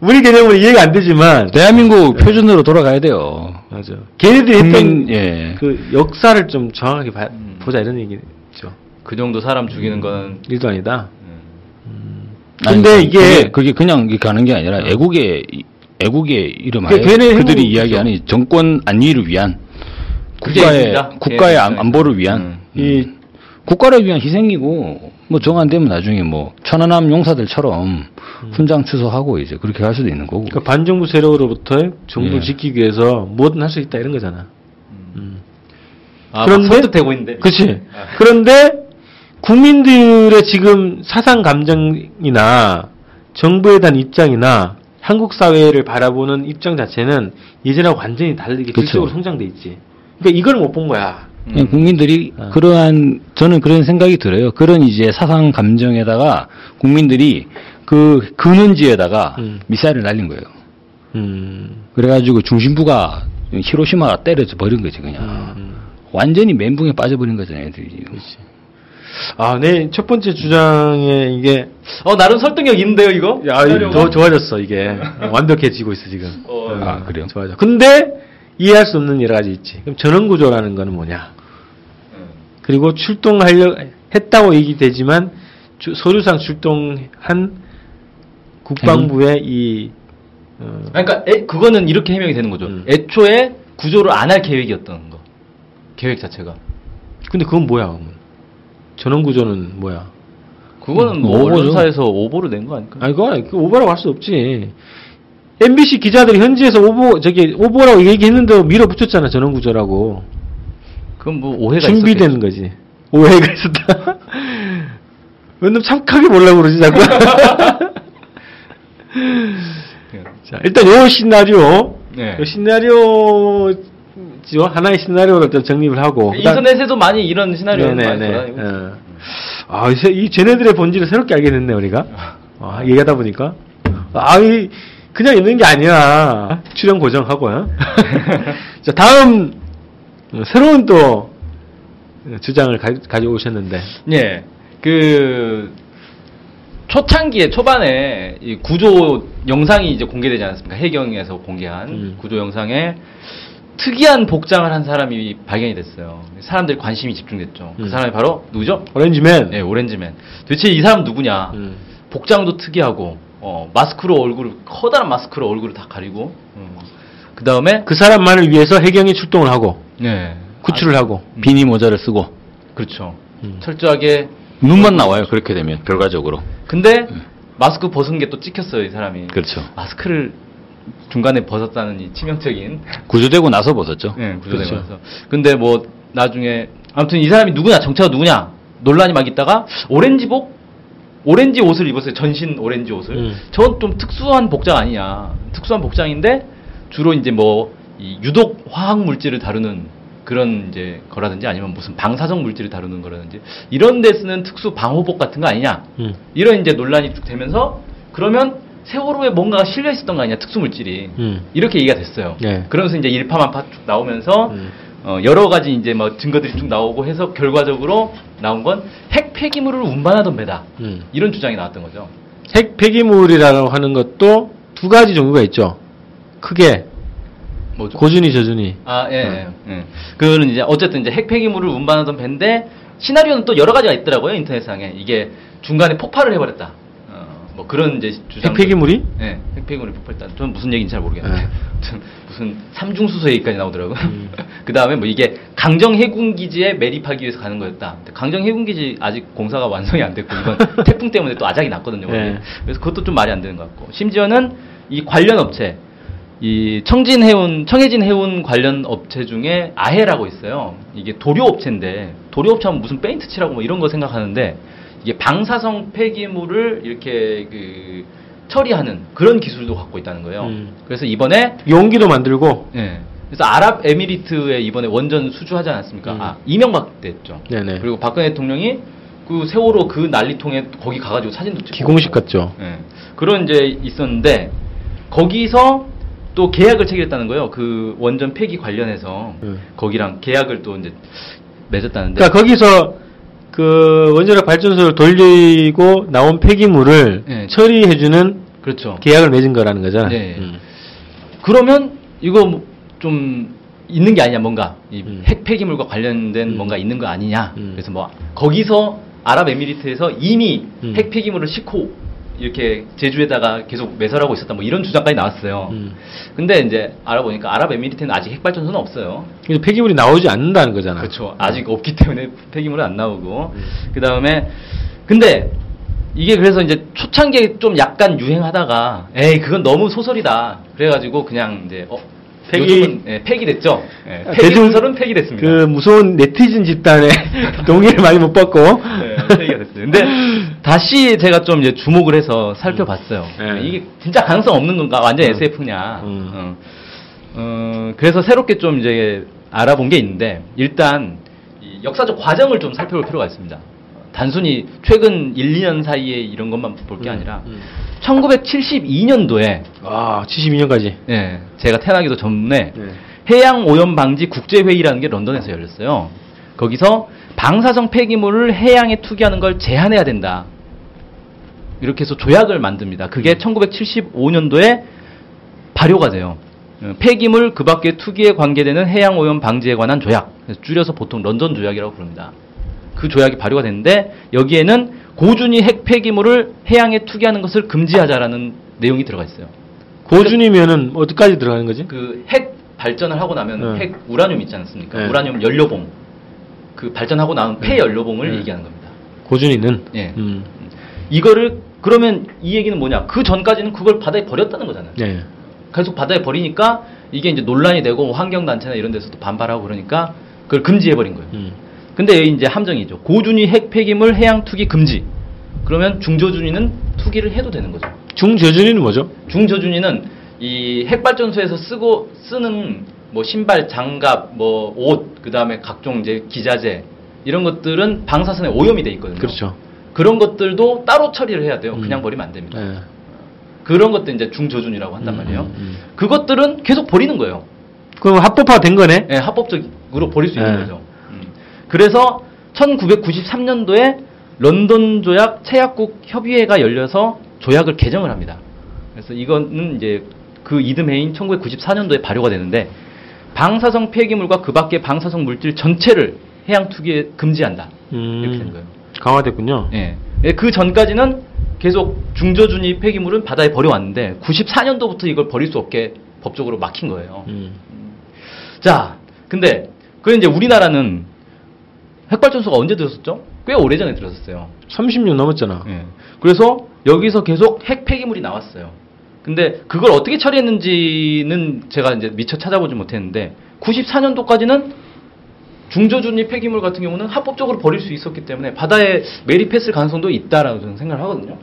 B: 우리 개념은 이해가 안 되지만
D: 대한민국 표준으로 돌아가야 돼요.
B: 맞아. 걔네들이 했던
D: 예.
B: 그 역사를 좀 정확하게 봐-
C: 음.
B: 보자 이런 얘기죠.
C: 그 정도 사람 죽이는 건
B: 일도 아니다.
C: 음.
B: 근데
D: 아니,
B: 이게-
D: 그게, 그게 그냥 이렇게 가는 게 아니라 애국의 이- 애국의 이름 하에
B: 그 걔네
D: 그들이 이야기하는 정권 안위를 위한 국가의. 국가의
C: 예,
D: 안,
C: 예.
D: 안보를 위한
C: 음.
B: 이
D: 국가를 위한 희생이고 뭐 정 안 되면 나중에 뭐 천안함 용사들처럼 훈장 추서하고 이제 그렇게 할 수도 있는 거고.
B: 그러니까 반정부 세력으로부터 정부를
D: 예.
B: 지키기 위해서 뭐든 할 수 있다 이런 거잖아. 음.
C: 아,
B: 그런데-
C: 막 설득되고 있는데.
B: 그렇지.
C: 아.
B: 그런데 국민들의 지금 사상 감정이나 정부에 대한 입장이나 한국 사회를 바라보는 입장 자체는 예전하고 완전히 다르게. 질적으로 성장돼 있지. 그러니까 이걸 못 본 거야.
D: 그냥 국민들이
B: 어.
D: 그러한 저는 그런 생각이 들어요. 그런 이제 사상 감정에다가 국민들이 그 근원지에다가
B: 음.
D: 미사일을 날린 거예요.
B: 음.
D: 그래가지고 중심부가 히로시마가 때려져 버린 거지 그냥.
B: 음.
D: 완전히 멘붕에 빠져버린 거잖아요, 애들이.
B: 아, 내첫 번째 주장에 이게
C: 어, 나름 설득력 있는데요, 이거?
B: 야,
C: 시나리오가?
B: 더 좋아졌어 이게 완벽해지고 있어 지금.
C: 어,
D: 아, 그래요?
B: 좋아져. 근데 이해할 수 없는 여러 가지 있지. 그럼 전원 구조라는 거는 뭐냐?
C: 음.
B: 그리고 출동하려 했다고 얘기되지만 주- 서류상 출동한 국방부의 이 어,
C: 그러니까 애- 그거는 이렇게 해명이 되는 거죠.
B: 음.
C: 애초에 구조를 안 할 계획이었던 거. 계획 자체가.
B: 근데 그건 뭐야? 그러면? 전원 구조는 뭐야?
C: 그거는
D: 음,
C: 뭐
D: 오보죠.
C: 언론사에서 오보로 낸거 아닐까?
B: 아니 그거 그 오보라고 할 수 없지. MBC 기자들이 현지에서 오보 저기 오보라고 얘기했는데 밀어붙였잖아 전원 구조라고.
C: 그건 뭐 오해가 있었겠지.
B: 거지. 오해가 있었다. [laughs] 왜냐면 참하게 보려고 그러지 자꾸. [laughs] 자 일단 요 시나리오,
C: 네.
B: 요 시나리오 죠 하나의 시나리오를 좀 정립을 하고. 그다음-
C: 인터넷에도 많이 이런 시나리오를 많이
B: 네네네.
C: 돌아다니고 있어요.
B: 어. 아, 이, 쟤네들의 본질을 새롭게 알게 됐네 우리가. 아, 얘기하다 보니까. 아, 이 그냥 있는 게 아니야. 출연 고정하고요. [laughs] 자, 다음 어, 새로운 또 주장을 가, 가지고 오셨는데.
C: 예. 그 초창기에 초반에 이 구조 영상이 이제 공개되지 않았습니까? 해경에서 공개한
B: 음.
C: 구조 영상에 특이한 복장을 한 사람이 발견이 됐어요. 사람들이 관심이 집중됐죠. 그
B: 음.
C: 사람이 바로 누구죠?
B: 오렌지맨.
C: 네, 오렌지맨. 도대체 이 사람 누구냐?
B: 음.
C: 복장도 특이하고 어, 마스크로 얼굴을 커다란 마스크로 얼굴을 다 가리고 그 다음에
B: 그 사람만을 위해서 해경이 출동을 하고
C: 네
B: 구출을 하고.
D: 비니 모자를 쓰고
C: 그렇죠.
B: 음.
C: 철저하게
D: 눈만 나와요. 그렇게 되면 결과적으로.
C: 근데 마스크 벗은 게 또 찍혔어요 이 사람이.
D: 그렇죠.
C: 마스크를 중간에 벗었다는 이 치명적인
D: 구조되고 나서 벗었죠.
C: 네, 구조되면서.
B: 그렇죠.
C: 근데 뭐 나중에 아무튼 이 사람이 누구냐 정체가 누구냐 논란이 막 있다가 오렌지복 오렌지 옷을 입었어요 전신 오렌지 옷을.
B: 음.
C: 저건 좀 특수한 복장 아니냐 특수한 복장인데 주로 이제 뭐이 유독 화학 물질을 다루는 그런 이제 거라든지 아니면 무슨 방사성 물질을 다루는 거라든지 이런 데 쓰는 특수 방호복 같은 거 아니냐
B: 음.
C: 이런 이제 논란이 쭉 되면서 그러면 세월호에 뭔가가 실려 있었던 거 아니냐 특수 물질이
B: 음.
C: 이렇게 얘기가 됐어요.
B: 네.
C: 그러면서 이제 일파만파 쭉 나오면서
B: 음.
C: 어, 여러 가지 이제 뭐 증거들이 쭉 나오고 해서 결과적으로 나온 건 핵 폐기물을 운반하던 배다.
B: 음.
C: 이런 주장이 나왔던 거죠.
B: 핵 폐기물이라고 하는 것도 두 가지 종류가 있죠. 크게
C: 뭐죠?
B: 고준위 저준위.
C: 아, 예, 예. 예. 그거는 이제 어쨌든 이제 핵 폐기물을 운반하던 배인데 시나리오는 또 여러 가지가 있더라고요 인터넷상에 이게 중간에 폭발을 해버렸다. 어, 뭐 그런 이제 주장.
B: 핵 폐기물이?
C: 예, 핵 폐기물이 폭발했다. 저는 무슨 얘기인지 잘 모르겠는데
B: 네. [laughs]
C: 무슨 삼중수소 얘기까지 나오더라고요.
B: 음. [laughs]
C: 그 다음에 뭐 이게 강정 해군 기지에 매립하기 위해서 가는 거였다. 강정 해군 기지 아직 공사가 완성이 안 됐고 이건 [laughs] 태풍 때문에 또 아작이 났거든요.
B: 네.
C: 그래서 그것도 좀 말이 안 되는 것 같고 심지어는 이 관련 업체 이 청진 해운 청해진 해운 관련 업체 중에 아해라고 있어요. 이게 도료 업체인데 도료 업체 하면 무슨 페인트 칠하고 뭐 이런 거 생각하는데 이게 방사성 폐기물을 이렇게 그 처리하는 그런 기술도 갖고 있다는 거예요.
B: 음.
C: 그래서 이번에
B: 용기도 만들고.
C: 예. 그래서 아랍에미리트에 이번에 원전 수주하지 않았습니까?
B: 음.
C: 아, 이명박 때였죠.
B: 네네.
C: 그리고 박근혜 대통령이 그 세월호 그 난리통에 거기 가가지고 사진도 찍고.
B: 기공식 같죠.
C: 예. 그런 이제 있었는데 거기서 또 계약을 체결했다는 거예요. 그 원전 폐기 관련해서
B: 음.
C: 거기랑 계약을 또 이제 맺었다는데.
B: 그러니까 거기서 그 원자력 발전소를 돌리고 나온 폐기물을
C: 네.
B: 처리해주는
C: 그렇죠.
B: 계약을 맺은 거라는 거잖아.
C: 네.
B: 음.
C: 그러면 이거 뭐좀 있는 게 아니냐 뭔가 이
B: 음.
C: 핵 폐기물과 관련된
B: 음.
C: 뭔가 있는 거 아니냐.
B: 음.
C: 그래서 뭐 거기서 아랍에미리트에서 이미
B: 음.
C: 핵 폐기물을 싣고 이렇게 제주에다가 계속 매설하고 있었다. 뭐 이런 주장까지 나왔어요.
B: 음.
C: 근데 이제 알아보니까 아랍에미리트는 아직 핵발전소는 없어요.
B: 그래서 폐기물이 나오지 않는다는 거잖아.
C: 그렇죠. 아직 없기 때문에 폐기물은 안 나오고.
B: 음.
C: 그 다음에 근데 이게 그래서 이제 초창기에 좀 약간 유행하다가 에이 그건 너무 소설이다. 그래가지고 그냥 이제 어 요즘은, 예, 폐기됐죠. 예,
B: 아,
C: 폐기
B: 대중-
C: 소설은 폐기됐습니다.
B: 그 무서운 네티즌 집단의 [laughs] 동의를 많이 못 받고.
C: 네, 폐기가 됐어요. 근데 [laughs] 다시 제가 좀 이제 주목을 해서 살펴봤어요.
B: 네.
C: 이게 진짜 가능성 없는 건가? 완전
B: 음.
C: SF냐?
B: 음.
C: 어. 어, 그래서 새롭게 좀 이제 알아본 게 있는데 일단 이 역사적 과정을 좀 살펴볼 필요가 있습니다. 단순히 최근 1, 2년 사이에 이런 것만 볼게
B: 음,
C: 아니라
B: 음.
C: 1972년도에
B: 아, 72년까지.
C: 예, 제가 태어나기도 전에
B: 네.
C: 해양 오염 방지 국제 회의라는 게 런던에서 열렸어요. 거기서 방사성 폐기물을 해양에 투기하는 걸 제한해야 된다. 이렇게 해서 조약을 만듭니다. 그게 1975년도에 발효가 돼요. 어, 폐기물 그 밖에 투기에 관계되는 해양 오염 방지에 관한 조약. 줄여서 보통 런던 조약이라고 부릅니다. 그 조약이 발효가 됐는데 여기에는 고준위 핵 폐기물을 해양에 투기하는 것을 금지하자라는 내용이 들어가 있어요.
B: 고준이면은 어디까지 들어가는 거지?
C: 그 핵 발전을 하고 나면
B: 네.
C: 핵 우라늄 있지 않습니까?
B: 네.
C: 우라늄 연료봉. 그 발전하고 나온 폐 연료봉을
B: 네.
C: 얘기하는 겁니다.
B: 고준이는.
C: 예.
B: 음.
C: 이거를 그러면 이 얘기는 뭐냐? 그 전까지는 그걸 바다에 버렸다는 거잖아요.
B: 네.
C: 계속 바다에 버리니까 이게 이제 논란이 되고 환경 단체나 이런 데서도 반발하고 그러니까 그걸 금지해 버린 거예요.
B: 음.
C: 근데 여기 이제 함정이죠. 고준위 핵 폐기물 해양 투기 금지. 그러면 중저준위는 투기를 해도 되는 거죠.
B: 중저준이는 뭐죠?
C: 중저준위는 이 핵발전소에서 쓰고 쓰는 뭐 신발, 장갑, 뭐 옷, 그 다음에 각종 이제 기자재 이런 것들은 방사선에 오염이 돼 있거든요.
B: 그렇죠.
C: 그런 것들도 따로 처리를 해야 돼요.
B: 음.
C: 그냥 버리면 안 됩니다.
B: 네.
C: 그런 것들 이제 중저준이라고 한단
B: 음,
C: 말이에요.
B: 음, 음.
C: 그것들은 계속 버리는 거예요.
B: 그럼 합법화 된 거네?
C: 예, 합법적으로 버릴 수 있는
B: 네.
C: 거죠. 음. 그래서 1993년도에 런던 조약 체약국 협의회가 열려서 조약을 개정을 합니다. 그래서 이거는 이제 그 이듬해인 1994년도에 발효가 되는데 방사성 폐기물과 그 밖의 방사성 물질 전체를 해양 투기에 금지한다. 이렇게 된 거예요.
B: 강화됐군요.
C: 예. 예, 그 전까지는 계속 중저준위 폐기물은 바다에 버려왔는데 94년도부터 이걸 버릴 수 없게 법적으로 막힌 거예요.
B: 음.
C: 자, 근데 그 이제 우리나라는 핵발전소가 언제 들었었죠? 꽤 오래전에 들었었어요.
B: 30년 넘었잖아.
C: 예. 그래서 여기서 계속 핵 폐기물이 나왔어요. 근데 그걸 어떻게 처리했는지는 제가 이제 미처 찾아보지 못했는데 94년도까지는 중저준위 폐기물 같은 경우는 합법적으로 버릴 수 있었기 때문에 바다에 매립했을 가능성도 있다라고 저는 생각을 하거든요.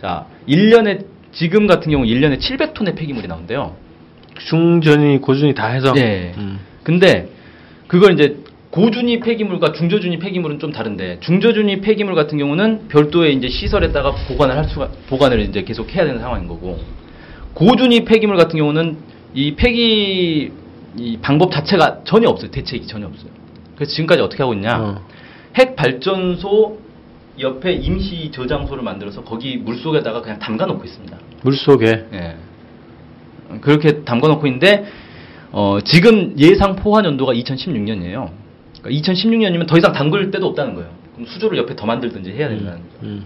C: 자, 1년에 지금 같은 경우 1년에 700톤의 폐기물이 나온대요.
B: 중전이, 고준이 다 해서.
C: 예.
B: 음.
C: 근데 그걸 이제 고준위 폐기물과 중저준위 폐기물은 좀 다른데 중저준위 폐기물 같은 경우는 별도의 이제 시설에다가 보관을 할 수가 보관을 이제 계속 해야 되는 상황인 거고 고준위 폐기물 같은 경우는 이이 방법 자체가 전혀 없어요. 대책이 전혀 없어요. 그래서 지금까지 어떻게 하고 있냐?
B: 어.
C: 핵 발전소 옆에 임시 저장소를 만들어서 거기 물 속에다가 그냥 담가 놓고 있습니다.
B: 물 속에.
C: 예. 그렇게 담가 놓고 있는데 어, 지금 예상 포화 연도가 2016년이에요. 그러니까 2016년이면 더 이상 담글 데도 없다는 거예요. 그럼 수조를 옆에 더 만들든지 해야 된다는 거죠.
B: 음.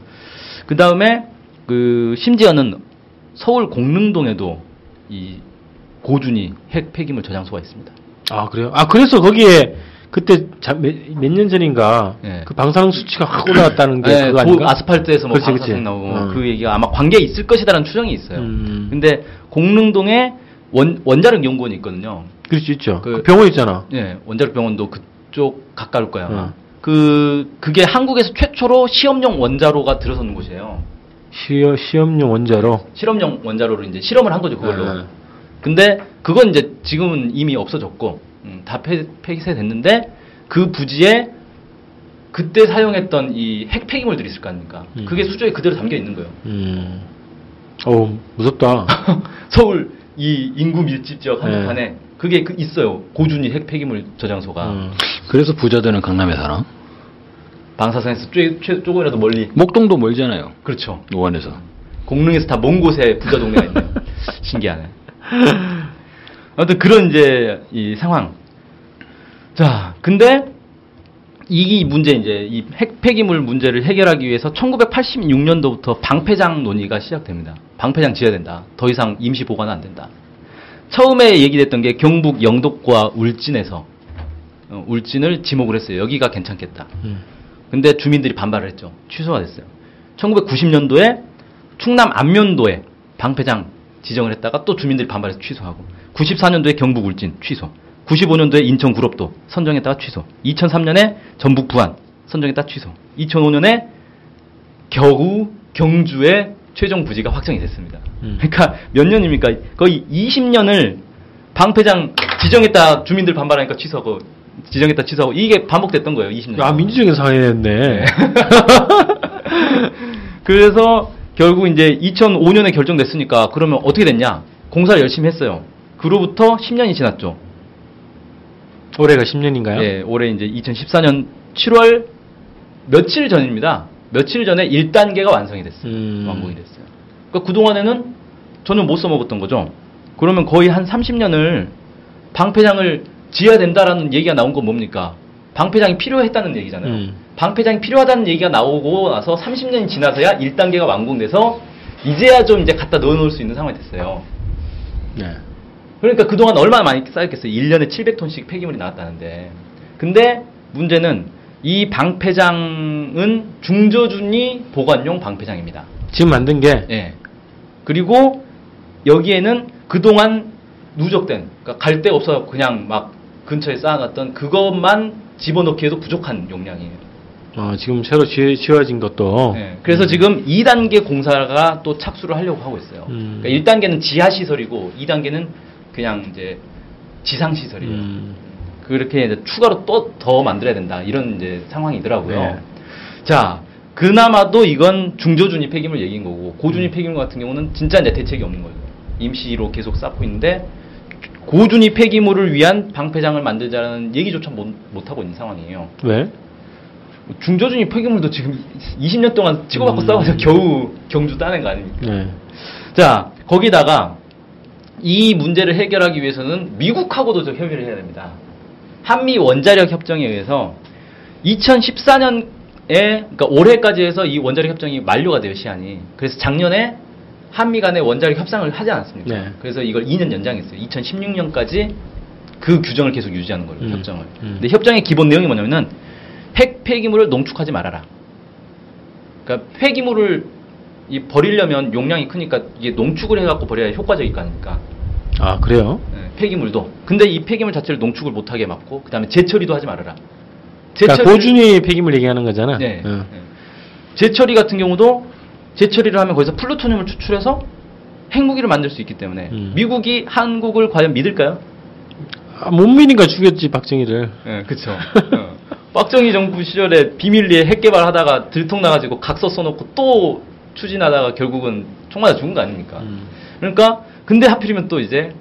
C: 그 다음에 그 심지어는 서울 공릉동에도 이 고준위 핵 폐기물 저장소가 있습니다.
B: 아 그래요? 아 그래서 거기에 그때 몇 년 전인가
C: 예.
B: 그 방사능 수치가 확 올라갔다는 게
C: 네,
B: 그거
C: 그
B: 아닌가?
C: 아스팔트에서 뭐
B: 그렇지,
C: 방사능
B: 그렇지.
C: 나오고
B: 어.
C: 그 얘기가 아마 관계 있을 것이다라는 추정이 있어요.
B: 음.
C: 근데 공릉동에 원 원자력 연구원이 있거든요.
B: 그럴 수 있죠.
C: 그-
B: 그 병원 있잖아.
C: 예, 원자력 병원도 그 쪽 가까울 거야.
B: 어.
C: 그 그게 한국에서 최초로 시험용 원자로가 들어서는 곳이에요.
B: 시험, 시험용 원자로.
C: 실험용 원자로로 이제 실험을 한 거죠 그걸로.
B: 네.
C: 근데 그건 이제 지금은 이미 없어졌고 음, 다 폐, 폐쇄됐는데 그 부지에 그때 사용했던 이 핵 폐기물들이 있을 거 아닙니까?
B: 음.
C: 그게 수조에 그대로 담겨 있는 거예요.
B: 음. 어우 무섭다. [laughs]
C: 서울 이 인구 밀집 지역
B: 네.
C: 한복판에 그게 그 있어요. 고준위 핵 폐기물 저장소가
B: 음.
D: 그래서 부자들은 강남에 사나?
C: 방사선에서 쪼, 쪼, 조금이라도 멀리.
D: 목동도 멀잖아요.
C: 그렇죠.
D: 노원에서.
C: 공릉에서 다 먼 곳에 부자 동네가 있네요. [laughs] 신기하네. 아무튼 그런 이제 이 상황. 자, 근데 이 문제 이제 이 핵 폐기물 문제를 해결하기 위해서 1986년도부터 방패장 논의가 시작됩니다. 방패장 지어야 된다. 더 이상 임시 보관은 안 된다. 처음에 얘기됐던 게 경북 영덕과 울진에서 어, 울진을 지목을 했어요. 여기가 괜찮겠다.
B: 음.
C: 근데 주민들이 반발을 했죠. 취소가 됐어요. 1990년도에 충남 안면도에 방패장 지정을 했다가 또 주민들이 반발해서 취소하고 94년도에 경북 울진 취소 95년도에 인천 구럽도 선정했다가 취소 2003년에 전북 부안 선정했다가 취소 2005년에 겨우 경주에 최종 부지가 확정이 됐습니다.
B: 음.
C: 그러니까 몇 년입니까? 거의 20년을 방패장 지정했다 주민들 반발하니까 취소하고 지정했다 취소하고 이게 반복됐던 거예요. 20년.
B: 아 민주적인 상황이었네. [laughs]
C: 그래서 결국 이제 2005년에 결정됐으니까 그러면 어떻게 됐냐? 공사를 열심히 했어요. 그로부터 10년이 지났죠.
B: 올해가 10년인가요?
C: 예, 올해 이제 2014년 7월 며칠 전입니다. 며칠 전에 1단계가 완성이 됐어요.
B: 음.
C: 완공이 됐어요. 그러니까 그동안에는 전혀 못 써먹었던 거죠. 그러면 거의 한 30년을 방패장을 지어야 된다라는 얘기가 나온 건 뭡니까? 방패장이 필요했다는 얘기잖아요.
B: 음.
C: 방패장이 필요하다는 얘기가 나오고 나서 30년이 지나서야 1단계가 완공돼서 이제야 좀 이제 갖다 넣어놓을 수 있는 상황이 됐어요.
B: 네.
C: 그러니까 그동안 얼마나 많이 쌓였겠어요. 1년에 700톤씩 폐기물이 나왔다는데. 근데 문제는 이 방패장은 중저준위 보관용 방패장입니다.
B: 지금 만든 게
C: 예. 그리고 여기에는 그동안 누적된, 그러니까 갈 데 없어 그냥 막 근처에 쌓아놨던 그것만 집어넣기에도 부족한 용량이에요.
B: 어, 지금 새로 지, 지어진 것도
C: 예. 그래서 지금 2단계 공사가 또 착수를 하려고 하고 있어요.
B: 음.
C: 그러니까 1단계는 지하 시설이고 2단계는 그냥 이제 지상 시설이에요.
B: 음.
C: 그렇게 이제 추가로 또 더 만들어야 된다 이런 이제 상황이더라고요.
B: 네.
C: 자, 그나마도 이건 중저준위 폐기물 얘기인 거고 고준위
B: 음.
C: 폐기물 같은 경우는 진짜 이제 대책이 없는 거예요. 임시로 계속 쌓고 있는데 고준위 폐기물을 위한 방패장을 만들자는 얘기조차 못, 못 하고 있는 상황이에요.
B: 왜?
C: 중저준위 폐기물도 지금 20년 동안 치고받고
B: 음.
C: 싸워서 겨우 경주 따낸 거 아닙니까?
B: 네.
C: 자, 거기다가 이 문제를 해결하기 위해서는 미국하고도 좀 협의를 해야 됩니다. 한미 원자력 협정에 의해서 2014년에 그러니까 올해까지 해서 이 원자력 협정이 만료가 돼요, 시한이. 그래서 작년에 한미 간에 원자력 협상을 하지 않았습니까?
B: 네.
C: 그래서 이걸 2년 연장했어요. 2016년까지 그 규정을 계속 유지하는 거예요,
B: 음.
C: 협정을.
B: 음.
C: 근데 협정의 기본 내용이 뭐냐면은 핵 폐기물을 농축하지 말아라. 그러니까 폐기물을 이 버리려면 용량이 크니까 이게 농축을 해갖고 버려야 효과적일 거 아닙니까?
B: 아 그래요?
C: 예, 폐기물도. 근데 이 폐기물 자체를 농축을 못하게 막고 그다음에 재처리도 하지 말아라.
B: 그러니까
C: 재처리를-
B: 고준위 폐기물 얘기하는 거잖아.
C: 네.
B: 어.
C: 네. 재처리 같은 경우도 재처리를 하면 거기서 플루토늄을 추출해서 핵무기를 만들 수 있기 때문에
B: 음.
C: 미국이 한국을 과연 믿을까요?
B: 아, 못 믿으니까 죽였지 박정희를.
C: 예, 그쵸. 어. 박정희 정부 시절에 비밀리에 핵 개발하다가 들통 나가지고 각서 써놓고 또 추진하다가 결국은 총 맞아 죽은 거 아닙니까?
B: 음.
C: 그러니까 근데 하필이면 또 이제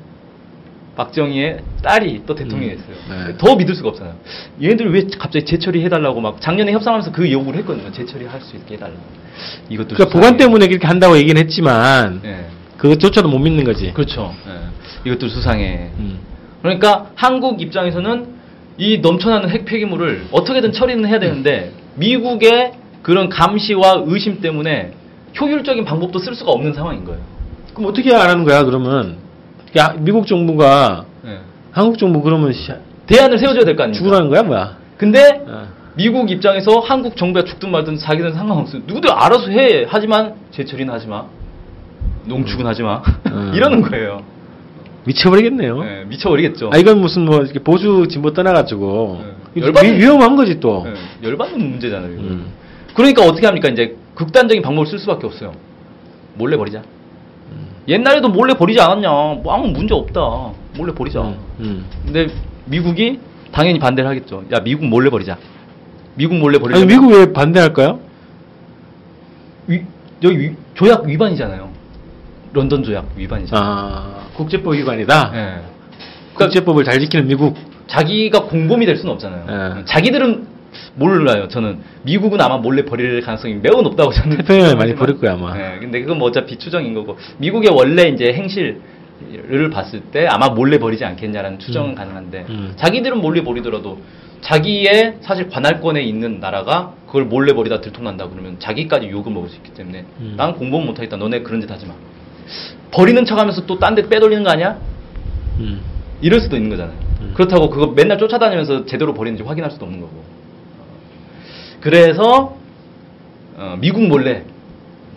C: 박정희의 딸이 또 대통령이
B: 음.
C: 됐어요.
B: 네.
C: 더 믿을 수가 없잖아요. 얘네들 왜 갑자기 재처리 해달라고 막 작년에 협상하면서 그 요구를 했거든요. 재처리 할 수 있게 해달라고. 이것도
B: 그러니까 보관 때문에 그렇게 한다고 얘기는 했지만
C: 예.
B: 그것조차도 못 믿는 거지.
C: 그렇죠. 예. 이것도 수상해.
B: 음.
C: 그러니까 한국 입장에서는 이 넘쳐나는 핵 폐기물을 어떻게든 처리는 해야 되는데 미국의 그런 감시와 의심 때문에 효율적인 방법도 쓸 수가 없는 상황인 거예요.
B: 그럼 어떻게 안 하는 거야 그러면? 야, 미국 정부가
C: 예.
B: 한국 정부 그러면 씨,
C: 대안을 세워줘야 될 거 아닙니까?
B: 죽으라는 거야 뭐야?
C: 근데
B: 어.
C: 미국 입장에서 한국 정부가 죽든 말든 자기들은 상관없어요. 누구들 알아서 해. 하지만 제처리는 하지 마. 농축은 하지 마.
B: 음. [laughs]
C: 이러는 거예요.
B: 미쳐버리겠네요.
C: 예, 미쳐버리겠죠.
B: 아 이건 무슨 뭐 이렇게 보수 진보 떠나가지고
C: 네. 열받는-
B: 위, 위험한 거지 또.
C: 예, 열받는 문제잖아요.
B: 음.
C: 그러니까 어떻게 합니까? 이제 극단적인 방법을 쓸 수밖에 없어요. 몰래 버리자.
B: 음.
C: 옛날에도 몰래 버리지 않았냐? 뭐 아무 문제 없다. 몰래 버리자.
B: 음, 음.
C: 근데 미국이 당연히 반대를 하겠죠. 야 미국 몰래 버리자. 미국 몰래 버리자.
B: 아니 미국 왜 반대할까요?
C: 위, 여기 위- 조약 위반이잖아요. 런던 조약 위반이잖아요.
B: 아 국제법 위반이다.
C: 예. 그러니까
B: 국제법을 잘 지키는 미국.
C: 자기가 공범이 될 수는 없잖아요.
B: 예.
C: 자기들은 몰라요. 저는 미국은 아마 몰래 버릴 가능성이 매우 높다고 저는
B: 태평양에 많이
C: 생각하지만.
B: 버릴 거야, 아마.
C: 예. 근데 그건 뭐 어차피 추정인 거고 미국의 원래 이제 행실을 봤을 때 아마 몰래 버리지 않겠냐라는 추정은
B: 음.
C: 가능한데
B: 음.
C: 자기들은 몰래 버리더라도 자기의 사실 관할권에 있는 나라가 그걸 몰래 버리다 들통난다 그러면 자기까지 욕을 먹을 수 있기 때문에
B: 음.
C: 난 공범 못하겠다. 너네 그런 짓 하지 마. 버리는 척하면서 또 딴 데 빼돌리는 거 아니야?
B: 음.
C: 이럴 수도 있는 거잖아요.
B: 음.
C: 그렇다고 그거 맨날 쫓아다니면서 제대로 버리는지 확인할 수도 없는 거고. 그래서 어, 미국 몰래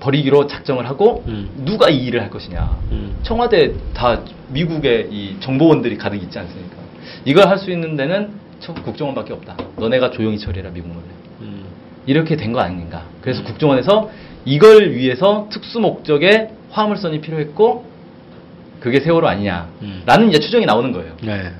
C: 버리기로 작정을 하고
B: 음.
C: 누가 이 일을 할 것이냐.
B: 음.
C: 청와대 다 미국의 이 정보원들이 가득 있지 않습니까? 이걸 할 수 있는 데는 청- 국정원밖에 없다. 너네가 조용히 처리해라 미국 몰래.
B: 음.
C: 이렇게 된 거 아닌가. 그래서 국정원에서 이걸 위해서 특수 목적의 화물선이 필요했고 그게 세월호 아니냐라는
B: 음.
C: 이제 추정이 나오는 거예요.
B: 네.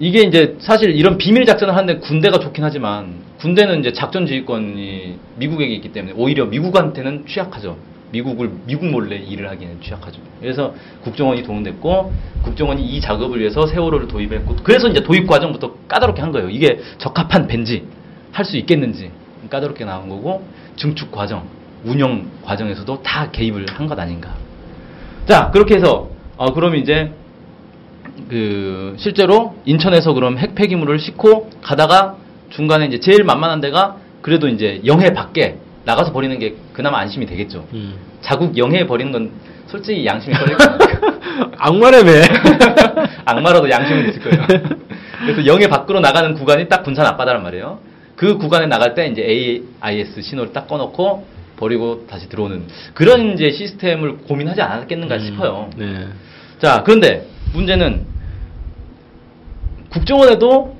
C: 예. 이게 이제 사실 이런 비밀 작전을 하는데 군대가 좋긴 하지만 군대는 이제 작전 지휘권이 미국에게 있기 때문에 오히려 미국한테는 취약하죠. 미국을 미국 몰래 일을 하기에는 취약하죠. 그래서 국정원이 동원됐고 국정원이 이 작업을 위해서 세월호를 도입했고 그래서 이제 도입 과정부터 까다롭게 한 거예요. 이게 적합한 벤지 할 수 있겠는지 까다롭게 나온 거고 증축 과정, 운영 과정에서도 다 개입을 한 것 아닌가. 자 그렇게 해서 어, 그럼 이제 그 실제로 인천에서 그럼 핵 폐기물을 싣고 가다가 중간에 이제 제일 만만한 데가 그래도 이제 영해 밖에 나가서 버리는 게 그나마 안심이 되겠죠.
B: 음.
C: 자국 영해에 버리는 건 솔직히 양심이 [laughs] 떨릴 거예요.
B: 악마라며. [laughs]
C: 악마라도 양심은 있을 거예요. 그래서 영해 밖으로 나가는 구간이 딱 군산 앞바다란 말이에요. 그 구간에 나갈 때 이제 AIS 신호를 딱 꺼놓고 버리고 다시 들어오는 그런 이제 시스템을 고민하지 않았겠는가
B: 음.
C: 싶어요.
B: 네.
C: 자, 그런데 문제는 국정원에도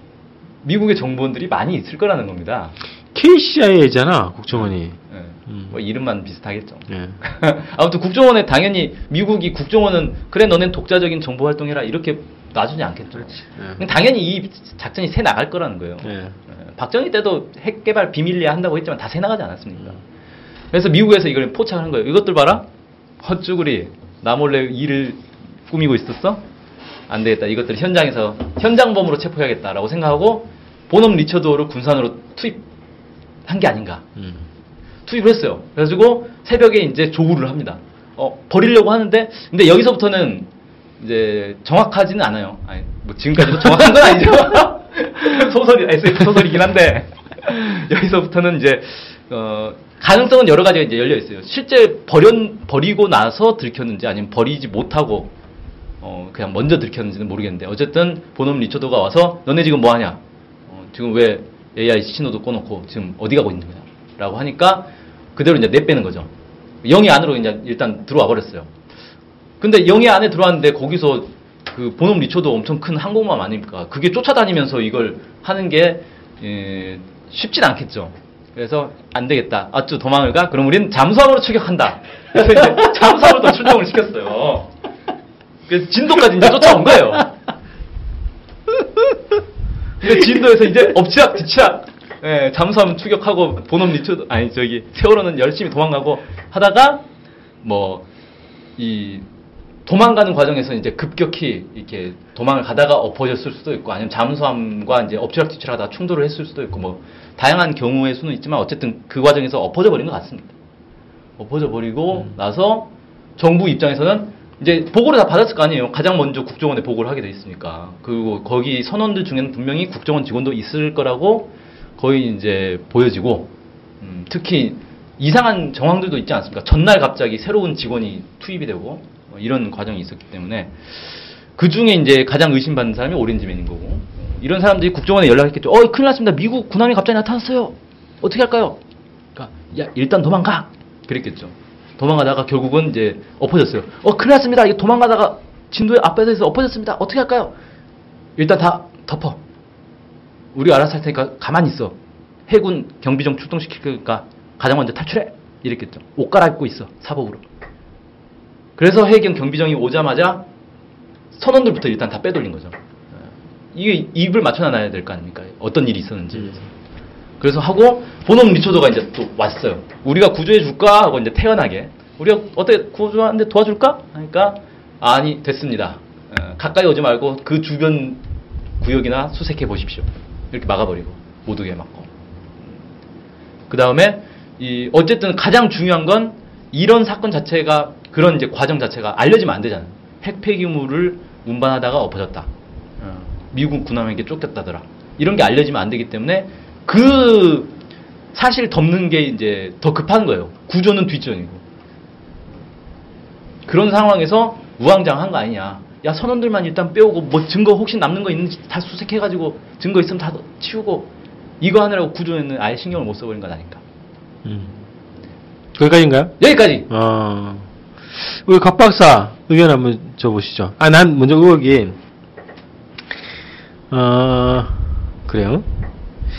C: 미국의 정보원들이 많이 있을 거라는 겁니다.
B: KCIA잖아 국정원이.
C: 예.
B: 음.
C: 뭐 이름만 비슷하겠죠.
B: 네. [laughs]
C: 아무튼 국정원에 당연히 미국이 국정원은 그래 너넨 독자적인 정보 활동해라 이렇게 놔주지 않겠죠.
B: 네.
C: 당연히 이 작전이 새 나갈 거라는 거예요.
B: 네.
C: 예, 박정희 때도 핵 개발 비밀리에 한다고 했지만 다 새 나가지 않았습니까? 그래서 미국에서 이걸 포착한 거예요. 이것들 봐라. 헛쭈구리 나 몰래 일을 꾸미고 있었어? 안 되겠다. 이것들 현장에서 현장범으로 체포해야겠다라고 생각하고 본업 리처드를 군산으로 투입한 게 아닌가.
B: 음.
C: 투입을 했어요. 그래가지고 새벽에 이제 조우를 합니다. 어, 버리려고 하는데, 근데 여기서부터는 이제 정확하지는 않아요. 아니, 뭐 지금까지도 [laughs] 정확한 건 아니죠. [laughs] 소설이, SF 소설이긴 한데, [laughs] 여기서부터는 이제, 어, 가능성은 여러 가지가 이제 열려 있어요. 실제 버려, 버리고 나서 들켰는지 아니면 버리지 못하고, 어, 그냥 먼저 들켰는지는 모르겠는데, 어쨌든 본업 리처드가 와서, 너네 지금 뭐 하냐? 어, 지금 왜 AI 신호도 꺼놓고 지금 어디 가고 있는 거야? 라고 하니까 그대로 이제 내빼는 거죠. 영이 안으로 이제 일단 들어와 버렸어요. 근데 영이 안에 들어왔는데 거기서 그 본업 리초도 엄청 큰 항공모함 아닙니까? 그게 쫓아다니면서 이걸 하는 게 예, 쉽진 않겠죠. 그래서 안 되겠다. 아쭈 도망을 가? 그럼 우린 잠수함으로 추격한다. 그래서 이제 [laughs] 잠수함으로 또 출동을 시켰어요. 그래서 진도까지 이제 쫓아온 거예요. 근데 진도에서 이제 엎치락 뒤치락 예, 잠수함 추격하고 본업 리처 아니 저기 세월호는 열심히 도망가고 하다가 뭐 이 도망가는 과정에서 이제 급격히 이렇게 도망을 가다가 엎어졌을 수도 있고 아니면 잠수함과 이제 엎치락 뒤치락하다가 충돌을 했을 수도 있고 뭐 다양한 경우의 수는 있지만 어쨌든 그 과정에서 엎어져 버린 것 같습니다. 엎어져 버리고 나서 정부 입장에서는 이제 보고를 다 받았을 거 아니에요. 가장 먼저 국정원에 보고를 하게 돼 있으니까. 그리고 거기 선원들 중에는 분명히 국정원 직원도 있을 거라고 거의 이제 보여지고 음, 특히 이상한 정황들도 있지 않습니까? 전날 갑자기 새로운 직원이 투입이 되고 뭐 이런 과정이 있었기 때문에 그 중에 이제 가장 의심받는 사람이 오렌지맨인 거고 이런 사람들이 국정원에 연락했겠죠. 어, 큰일 났습니다. 미국 군함이 갑자기 나타났어요. 어떻게 할까요? 그러니까 야 일단 도망가. 그랬겠죠. 도망가다가 결국은 이제 엎어졌어요. 어, 큰일 났습니다. 이거 도망가다가 진도의 앞에서 엎어졌습니다. 어떻게 할까요? 일단 다 덮어. 우리 알아서 할 테니까 가만히 있어. 해군 경비정 출동시킬 거니까 가장 먼저 탈출해. 이랬겠죠. 옷 갈아입고 있어. 사복으로. 그래서 해경 경비정이 오자마자 선원들부터 일단 다 빼돌린 거죠. 이게 입을 맞춰놔야 될 거 아닙니까? 어떤 일이 있었는지. 그래서 하고 본업 리초더가 이제 또 왔어요. 우리가 구조해 줄까 하고 이제 태연하게 우리가 어떻게 구조하는데 도와줄까? 하니까 아니 됐습니다. 어, 가까이 오지 말고 그 주변 구역이나 수색해 보십시오. 이렇게 막아버리고 모두게 막고. 그 다음에 이 어쨌든 가장 중요한 건 이런 사건 자체가 그런 이제 과정 자체가 알려지면 안 되잖아요. 핵 폐기물을 운반하다가 엎어졌다. 어, 미국 군함에게 쫓겼다더라. 이런 게 알려지면 안 되기 때문에 그 사실 덮는 게 이제 더 급한 거예요. 구조는 뒷전이고. 그런 상황에서 우왕장한 거 아니냐. 야 선원들만 일단 빼오고 뭐 증거 혹시 남는 거 있는지 다 수색해가지고 증거 있으면 다 치우고 이거 하느라고 구조에는 아예 신경을 못 써버린 건 아닐까.
B: 음. 거기까지인가요?
C: 여기까지.
B: 어. 우리 곽 박사 의견 한번 줘보시죠. 아, 난 먼저 의혹이, 어, 그래요?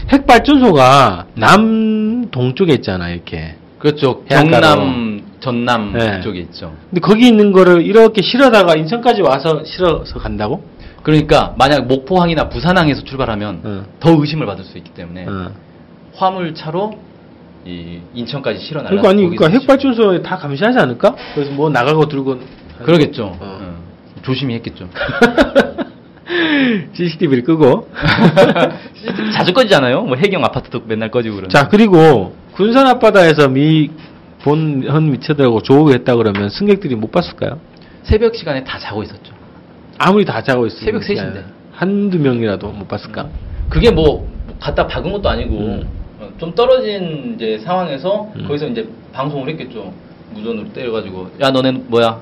B: 핵발전소가 남동쪽에 있잖아, 이렇게.
C: 그렇죠.
B: 해안가로.
C: 경남, 전남
B: 네.
C: 쪽에 있죠.
B: 근데 거기 있는 거를 이렇게 실어다가 인천까지 와서 실어서 간다고?
C: 그러니까 만약 목포항이나 부산항에서 출발하면
B: 어.
C: 더 의심을 받을 수 있기 때문에
B: 어.
C: 화물차로 이 인천까지 실어 날라.
B: 그러니까 아니, 그러니까 핵발전소에 다 감시하지 않을까? 그래서 뭐 나가고 들고.
C: 그러겠죠.
B: 어.
C: 어. 조심히 했겠죠. [laughs] [laughs]
B: CCTV를 끄고. [laughs]
C: 자주 꺼지잖아요. 뭐 해경 아파트도 맨날 꺼지고 그러는.
B: 자, 그리고 군산 앞바다에서 미 본현 미쳐들하고 조우했다 그러면 승객들이 못 봤을까요?
C: 새벽 시간에 다 자고 있었죠.
B: 아무리 다 자고 있으면
C: 새벽 3 인데.
B: 한두 명이라도 못 봤을까?
C: 그게 뭐 갖다 박은 것도 아니고
B: 음.
C: 어, 좀 떨어진 이제 상황에서
B: 음.
C: 거기서 이제 방송을 했겠죠. 무전으로 때려가지고 야 너네 뭐야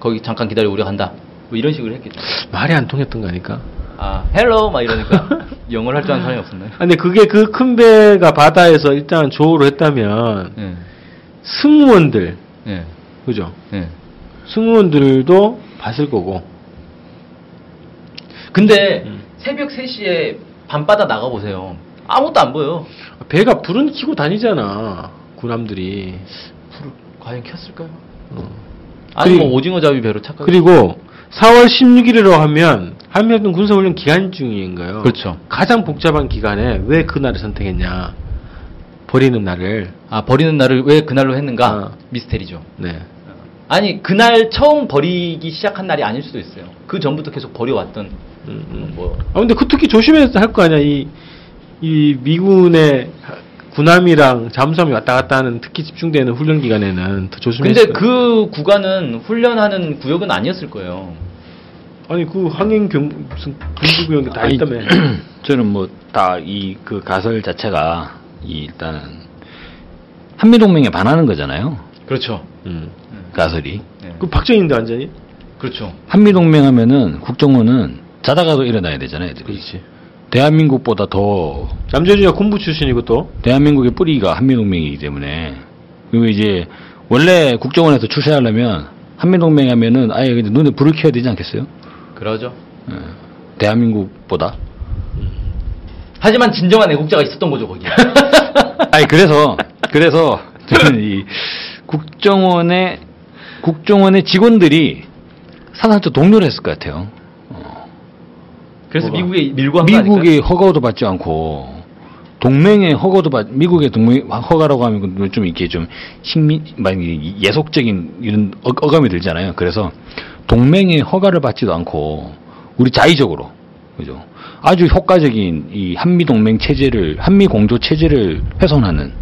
C: 거기 잠깐 기다려 우리 간다. 뭐 이런 식으로 했겠죠.
B: 말이 안 통했던 거 아닐까?
C: 아 hello 막 이러니까 [laughs] 영어를 할 줄 아는 사람이 없었나요?
B: 아, 근데 그게 그 큰 배가 바다에서 일단 조우를 했다면
C: 예.
B: 승무원들
C: 예.
B: 그죠?
C: 예.
B: 승무원들도 봤을 거고
C: 근데
B: 음.
C: 새벽 3시에 밤바다 나가 보세요. 아무것도 안 보여.
B: 배가 불은 켜고 다니잖아 군함들이
C: 불을 과연 켰을까요?
B: 어.
C: 아니 뭐 오징어 잡이 배로 착각.
B: 그리고 4월 16일이라고 하면 한미합동 군사훈련 기간 중인 거예요.
C: 그렇죠.
B: 가장 복잡한 기간에 왜 그날을 선택했냐? 버리는 날을.
C: 아 버리는 날을 왜 그날로 했는가?
B: 어.
C: 미스테리죠.
B: 네.
C: 아니 그날 처음 버리기 시작한 날이 아닐 수도 있어요. 그 전부터 계속 버려왔던
B: 음, 음.
C: 뭐
B: 아 근데 그 특히 조심해서 할 거 아니야. 이, 이 미군의 군함이랑 잠수함이 왔다 갔다 하는 특히 집중되는 훈련 기간에는 더 조심해서.
C: 근데 그 구간은 훈련하는 구역은 아니었을 거예요.
B: 아니 그 항행 경 무슨 군부구역이 다
D: 아니,
B: 있다며. [clears throat]
D: 저는 뭐 다 이 그 가설 자체가 이 일단 한미 동맹에 반하는 거잖아요.
C: 그렇죠.
B: 음.
D: 가설이.
C: 네.
B: 그 박정희인데 완전히.
C: 그렇죠.
D: 한미 동맹 하면은 국정원은 자다가도 일어나야 되잖아요. 애들이.
B: 그렇지.
D: 대한민국보다 더
B: 남재준이가 군부 출신이고 또.
D: 대한민국의 뿌리가 한미동맹이기 때문에 그리고 이제 원래 국정원에서 출세하려면 한미동맹 하면은 아예 그냥 눈에 불을 켜야 되지 않겠어요?
C: 그러죠.
D: 예. 대한민국보다
C: 하지만 진정한 애국자가 있었던 거죠 거기에. [laughs]
D: 아니 그래서 그래서 저는 이 국정원의 국정원의 직원들이 사상적 동료를 했을 것 같아요.
C: 그래서
B: 뭐가?
C: 미국에 밀고 아닐까요?
D: 미국의 허가도 받지 않고 동맹의 허가도 받 미국의 동맹 허가라고 하면 좀 이렇게 좀 식민 막 예속적인 이런 어, 어감이 들잖아요. 그래서 동맹의 허가를 받지도 않고 우리 자의적으로 그죠? 아주 효과적인 이 한미 동맹 체제를 한미 공조 체제를 훼손하는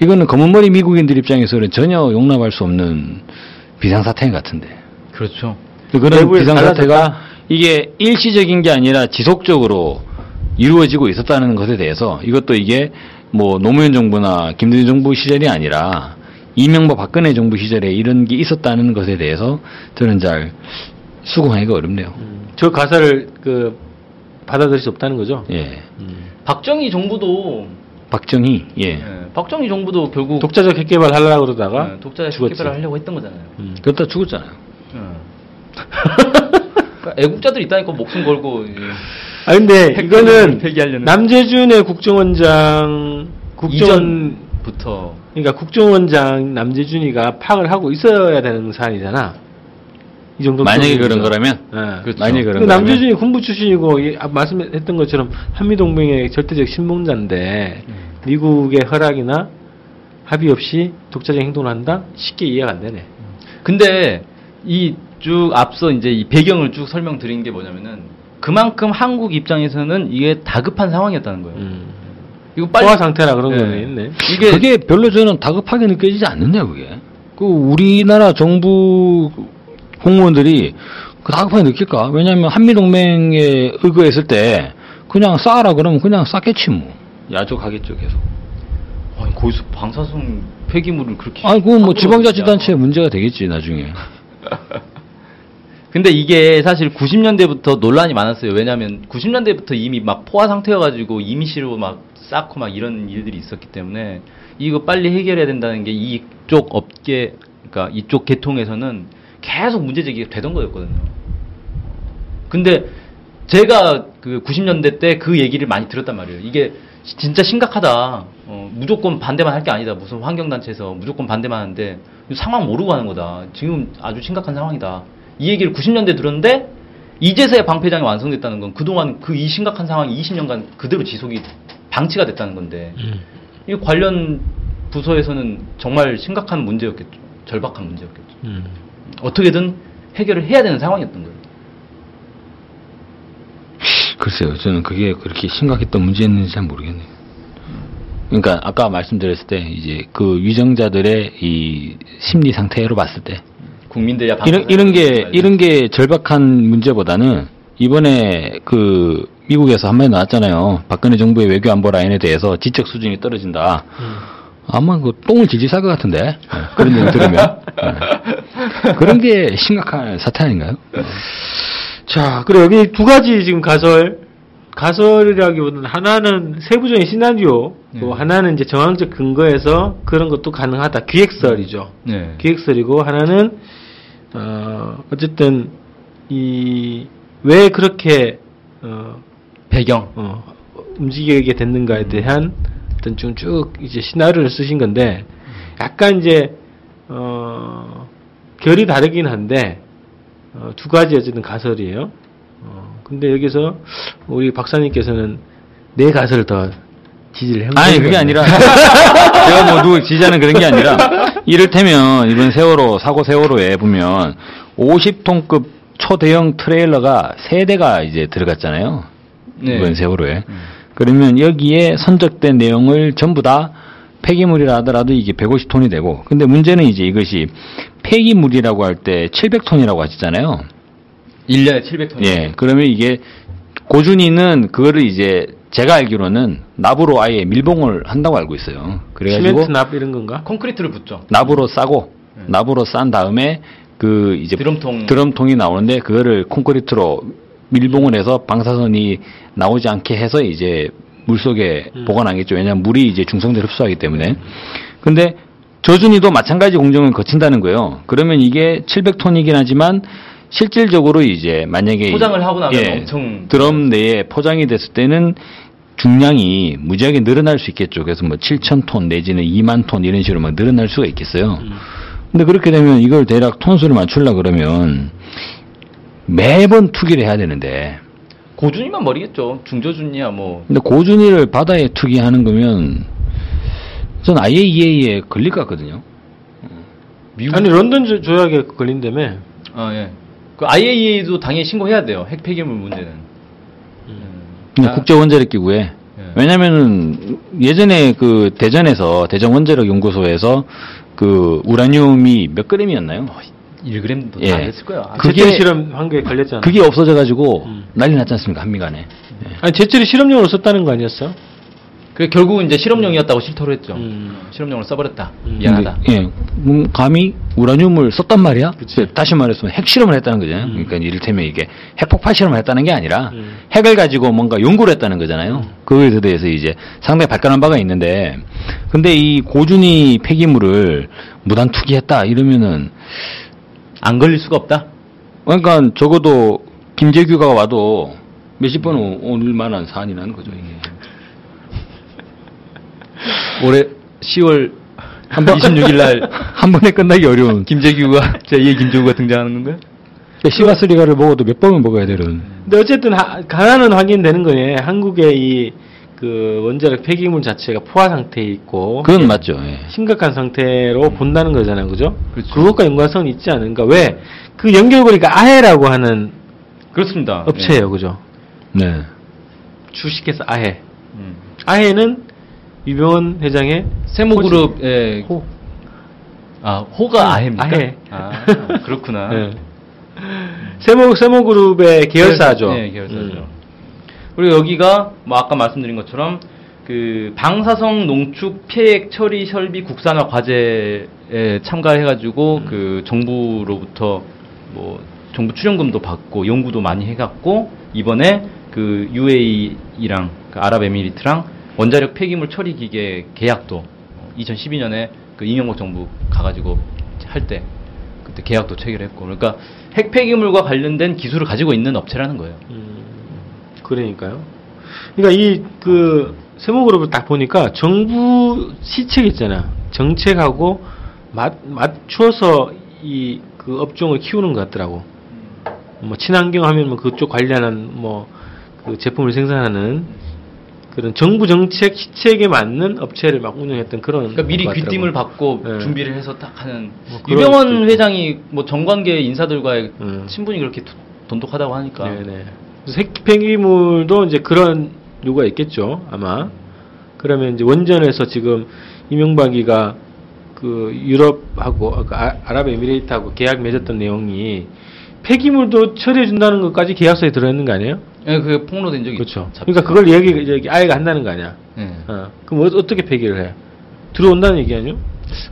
D: 이거는 검은머리 미국인들 입장에서는 전혀 용납할 수 없는 비상사태 같은데
C: 그렇죠.
D: 그런 비상사태가? 이게 일시적인 게 아니라 지속적으로 이루어지고 있었다는 것에 대해서 이것도 이게 뭐 노무현 정부나 김대중 정부 시절이 아니라 이명박 박근혜 정부 시절에 이런 게 있었다는 것에 대해서 저는 잘 수긍하기가 어렵네요.
B: 저 가사를 그 받아들일 수 없다는 거죠.
D: 예.
C: 박정희 정부도
D: 박정희 예.
C: 예, 박정희 정부도 결국
B: 독자적 핵개발 하려고 그러다가
C: 예, 독자적
B: 죽었지.
C: 개발을 하려고 했던 거잖아요.
B: 음.
D: 그러다 죽었잖아요. [laughs]
C: 예. 그러니까 애국자들 있다니까 목숨 걸고 이제
B: 아 근데
C: 핵
B: 이거는. 남재준의 국정원장 국정원
C: 이전부터
B: 그러니까 국정원장 남재준이가 파악을 하고 있어야 되는 사안이잖아. 이 정도
D: 만약에. 그런 거라면
B: 예.
C: 그렇죠.
D: 만약에 그런
B: 남재준이 군부 출신이고 이 아, 말씀했던 것처럼 한미 동맹의 절대적 신봉자인데
C: 음.
B: 미국의 허락이나 합의 없이 독자적 행동을 한다? 쉽게 이해가 안 되네.
C: 근데 이 쭉 앞서 이제 이 배경을 쭉 설명드린 게 뭐냐면은 그만큼 한국 입장에서는 이게 다급한 상황이었다는 거예요.
B: 음.
C: 이거 빨리
B: 상태라 그런
C: 예.
B: 거는 있네.
C: 이게
D: 그게 별로 저는 다급하게 느껴지지 않는데요, 그게. 그 우리나라 정부 공무원들이 그 다급하게 느낄까? 왜냐하면 한미동맹에 의거했을 때 그냥 쌓아라 그러면 그냥 쌓겠지 뭐. 야족하겠죠, 계속.
C: 아니, 거기서 방사성 폐기물을 그렇게
D: 아, 그건 뭐
C: 함부로
D: 지방자치단체의 문제가 되겠지, 나중에. [laughs]
C: 근데 이게 사실 90년대부터 논란이 많았어요. 왜냐하면 90년대부터 이미 막 포화 상태여가지고 이미시로 막 쌓고 막 이런 일들이 있었기 때문에 이거 빨리 해결해야 된다는 게 이쪽 업계, 그러니까 이쪽 계통에서는 계속 문제 제기가 되던 거였거든요. 근데 제가 그 90년대 때 그 얘기를 많이 들었단 말이에요. 이게 시- 진짜 심각하다. 어, 무조건 반대만 할 게 아니다. 무슨 환경단체에서 무조건 반대만 하는데 상황 모르고 하는 거다. 지금 아주 심각한 상황이다. 이 얘기를 90년대 들었는데 이제서야 방패장이 완성됐다는 건 그동안 그 이 심각한 상황이 20년간 그대로 지속이 방치가 됐다는 건데
B: 음.
C: 이 관련 부서에서는 정말 심각한 문제였겠죠. 절박한 문제였겠죠.
B: 음.
C: 어떻게든 해결을 해야 되는 상황이었던 거예요.
D: 글쎄요, 저는 그게 그렇게 심각했던 문제였는지 잘 모르겠네요. 그러니까 아까 말씀드렸을 때 이제 그 위정자들의 이 심리 상태로 봤을 때
C: 국민들야
D: 이런 이런 게 이런 게 절박한 문제보다는 이번에 그 미국에서 한 마디 나왔잖아요. 박근혜 정부의 외교 안보 라인에 대해서 지적 수준이 떨어진다. 아마 그 똥을 질질 쌀 것 같은데 네, 그런 얘기 들으면 네. 그런 게 심각한 사태 아닌가요?
B: 자, 그래 여기 두 가지 지금 가설 가설이라기보다는 하나는 세부적인 시나리오, 또
C: 네.
B: 하나는 이제 정황적 근거에서 그런 것도 가능하다. 기획설이죠.
C: 네.
B: 기획설이고 하나는 어 어쨌든 이 왜 그렇게 어,
C: 배경.
B: 어, 움직이게 됐는가에 대한 어떤 좀 쭉 이제 시나리오를 쓰신 건데 약간 이제 어 결이 다르긴 한데 어, 두 가지 어쨌든 가설이에요. 어, 근데 여기서 우리 박사님께서는 네 가설을 더 지지를 해.
D: 아니 그게 아니라 [laughs] 제가 뭐 누구 지지하는 그런 게 아니라 이를테면 이번 세월호 사고 세월호에 보면 50톤급 초대형 트레일러가 세 대가 이제 들어갔잖아요.
C: 네.
D: 이번 세월호에.
C: 음.
D: 그러면 여기에 선적된 내용을 전부 다 폐기물이라 하더라도 이게 150톤이 되고 근데 문제는 이제 이것이 폐기물이라고 할 때 700톤이라고 하시잖아요.
C: 1년에 700톤.
D: 예. 그러면 이게 고준이는 그거를 이제 제가 알기로는 납으로 아예 밀봉을 한다고 알고 있어요. 그래가지고
B: 시멘트 납 이런 건가?
C: 콘크리트를 붙죠.
D: 납으로 싸고
C: 네.
D: 납으로 싼 다음에 그 이제
C: 드럼통.
D: 드럼통이 나오는데 그거를 콘크리트로 밀봉을 해서 방사선이 나오지 않게 해서 이제 물 속에
B: 음.
D: 보관하겠죠. 왜냐하면 물이 이제 중성대를 흡수하기 때문에. 근데 저준이도 마찬가지 공정을 거친다는 거예요. 그러면 이게 700톤이긴 하지만 실질적으로 이제 만약에
C: 포장을 하고 나면
D: 예,
C: 엄청
D: 드럼 내에 포장이 됐을 때는 중량이 무지하게 늘어날 수 있겠죠. 그래서 뭐 7,000톤 내지는 2만 톤 이런 식으로 막 늘어날 수가 있겠어요.
B: 음.
D: 근데 그렇게 되면 이걸 대략 톤수를 맞추려 그러면 매번 투기를 해야 되는데
C: 고준이만 머리겠죠. 중저준이야 뭐.
D: 근데 고준이를 바다에 투기하는 거면 전 IAEA에 걸릴 것 같거든요.
C: 미국
B: 아니 런던 조- 조약에 걸린다며.
C: 아 예. 그 IAEA도 당연히 신고해야 돼요. 핵 폐기물 문제는.
D: 그냥
C: 아.
D: 국제 원자력 기구에
C: 예.
D: 왜냐면은 예전에 그 대전에서 대전 원자력 연구소에서 그 우라늄이 몇 그램이었나요?
C: 1g도
D: 예.
C: 다 됐을 거야. 아,
D: 그게-
B: 제철 실험 한게 걸렸잖아.
D: 그게 없어져 가지고
B: 음.
D: 난리 났지 않습니까 한미 간에.
B: 아니 제철이 실험용으로 썼다는 거 아니었어?
C: 그 결국은 이제 실험용이었다고 실토를 했죠.
B: 음.
C: 실험용으로 써버렸다.
B: 음.
C: 미안하다.
D: 근데, 예, 음, 감히 우라늄을 썼단 말이야.
B: 그치.
D: 다시 말했으면 핵실험을 했다는 거잖아요.
B: 음.
D: 그러니까 이를테면 이게 핵폭발 실험을 했다는 게 아니라
B: 음.
D: 핵을 가지고 뭔가 연구를 했다는 거잖아요. 그거에 대해서 이제 상당히 발간한 바가 있는데, 근데 이 고준위 폐기물을 무단 투기했다 이러면은
C: 안 걸릴 수가 없다.
D: 그러니까 적어도 김재규가 와도 몇십 번 오- 올 만한 사안이라는 거죠 이게.
C: 올해 10월 한 번 26일 날
D: 한 번에 끝나기 어려운
C: 김재규가 제2의 김재규가 등장하는 건가요?
D: 시가스리가를 먹어도 몇 번은 먹어야 되는.
B: 근데 어쨌든 하, 하나는 확인되는 거네. 한국의 이 그 원자력 폐기물 자체가 포화 상태에 있고
D: 그건 맞죠. 예.
B: 심각한 상태로 본다는 거잖아요, 그죠?
C: 그렇죠.
B: 그것과 연관성이 있지 않은가? 왜? 그 연결고리가 아해라고 하는
C: 그렇습니다.
B: 업체예요, 그죠?
D: 네.
B: 주식회사 아해.
C: 예. 음.
B: 아해는 유병원 회장의
C: 세모그룹의
B: 호.
C: 아 호가 아해입니까?
B: 아해.
C: 아 [laughs] 그렇구나.
B: 네. 세모 세모그룹의 계열사죠.
C: 네, 계열사죠.
B: 음.
C: 그리고 여기가 뭐 아까 말씀드린 것처럼 그 방사성 농축 폐액 처리 설비 국산화 과제에 참가해가지고
B: 음.
C: 그 정부로부터 뭐 정부 출연금도 받고 연구도 많이 해갖고 이번에 그 UAE랑 그 아랍에미리트랑 원자력 폐기물 처리 기계 계약도 2012년에 그 이명박 정부 가가지고 할 때 그때 계약도 체결했고 그러니까 핵 폐기물과 관련된 기술을 가지고 있는 업체라는 거예요.
B: 음, 그러니까요. 그러니까 이 그 세모그룹을 딱 보니까 정부 시책 있잖아. 정책하고 맞, 맞춰서 이 그 업종을 키우는 것 같더라고. 뭐 친환경 하면 뭐 그쪽 관련한 뭐 그 제품을 생산하는 그런 정부 정책 시책에 맞는 업체를 막 운영했던 그런
C: 그러니까 미리. 귀띔을 받고
B: 네.
C: 준비를 해서 딱 하는
B: 뭐
C: 유병원. 회장이 뭐 정관계 인사들과의
B: 음.
C: 친분이 그렇게 도- 돈독하다고 하니까
B: 네네. 그래서 핵 폐기물도 이제 그런 요구가 있겠죠, 아마. 그러면 이제 원전에서 지금 이명박이가 그 유럽하고 그 아- 아랍에미레이트하고 계약 맺었던 내용이 폐기물도 처리해 준다는 것까지 계약서에 들어있는 거 아니에요?
C: 예, 그게 폭로된 적이
B: 그렇죠.
C: 있죠.
B: 그러니까 그걸 얘기 이제 아예가 한다는 거 아니야?
C: 예.
B: 어. 그럼 어, 어떻게 폐기를 해? 들어온다는 얘기 아니요?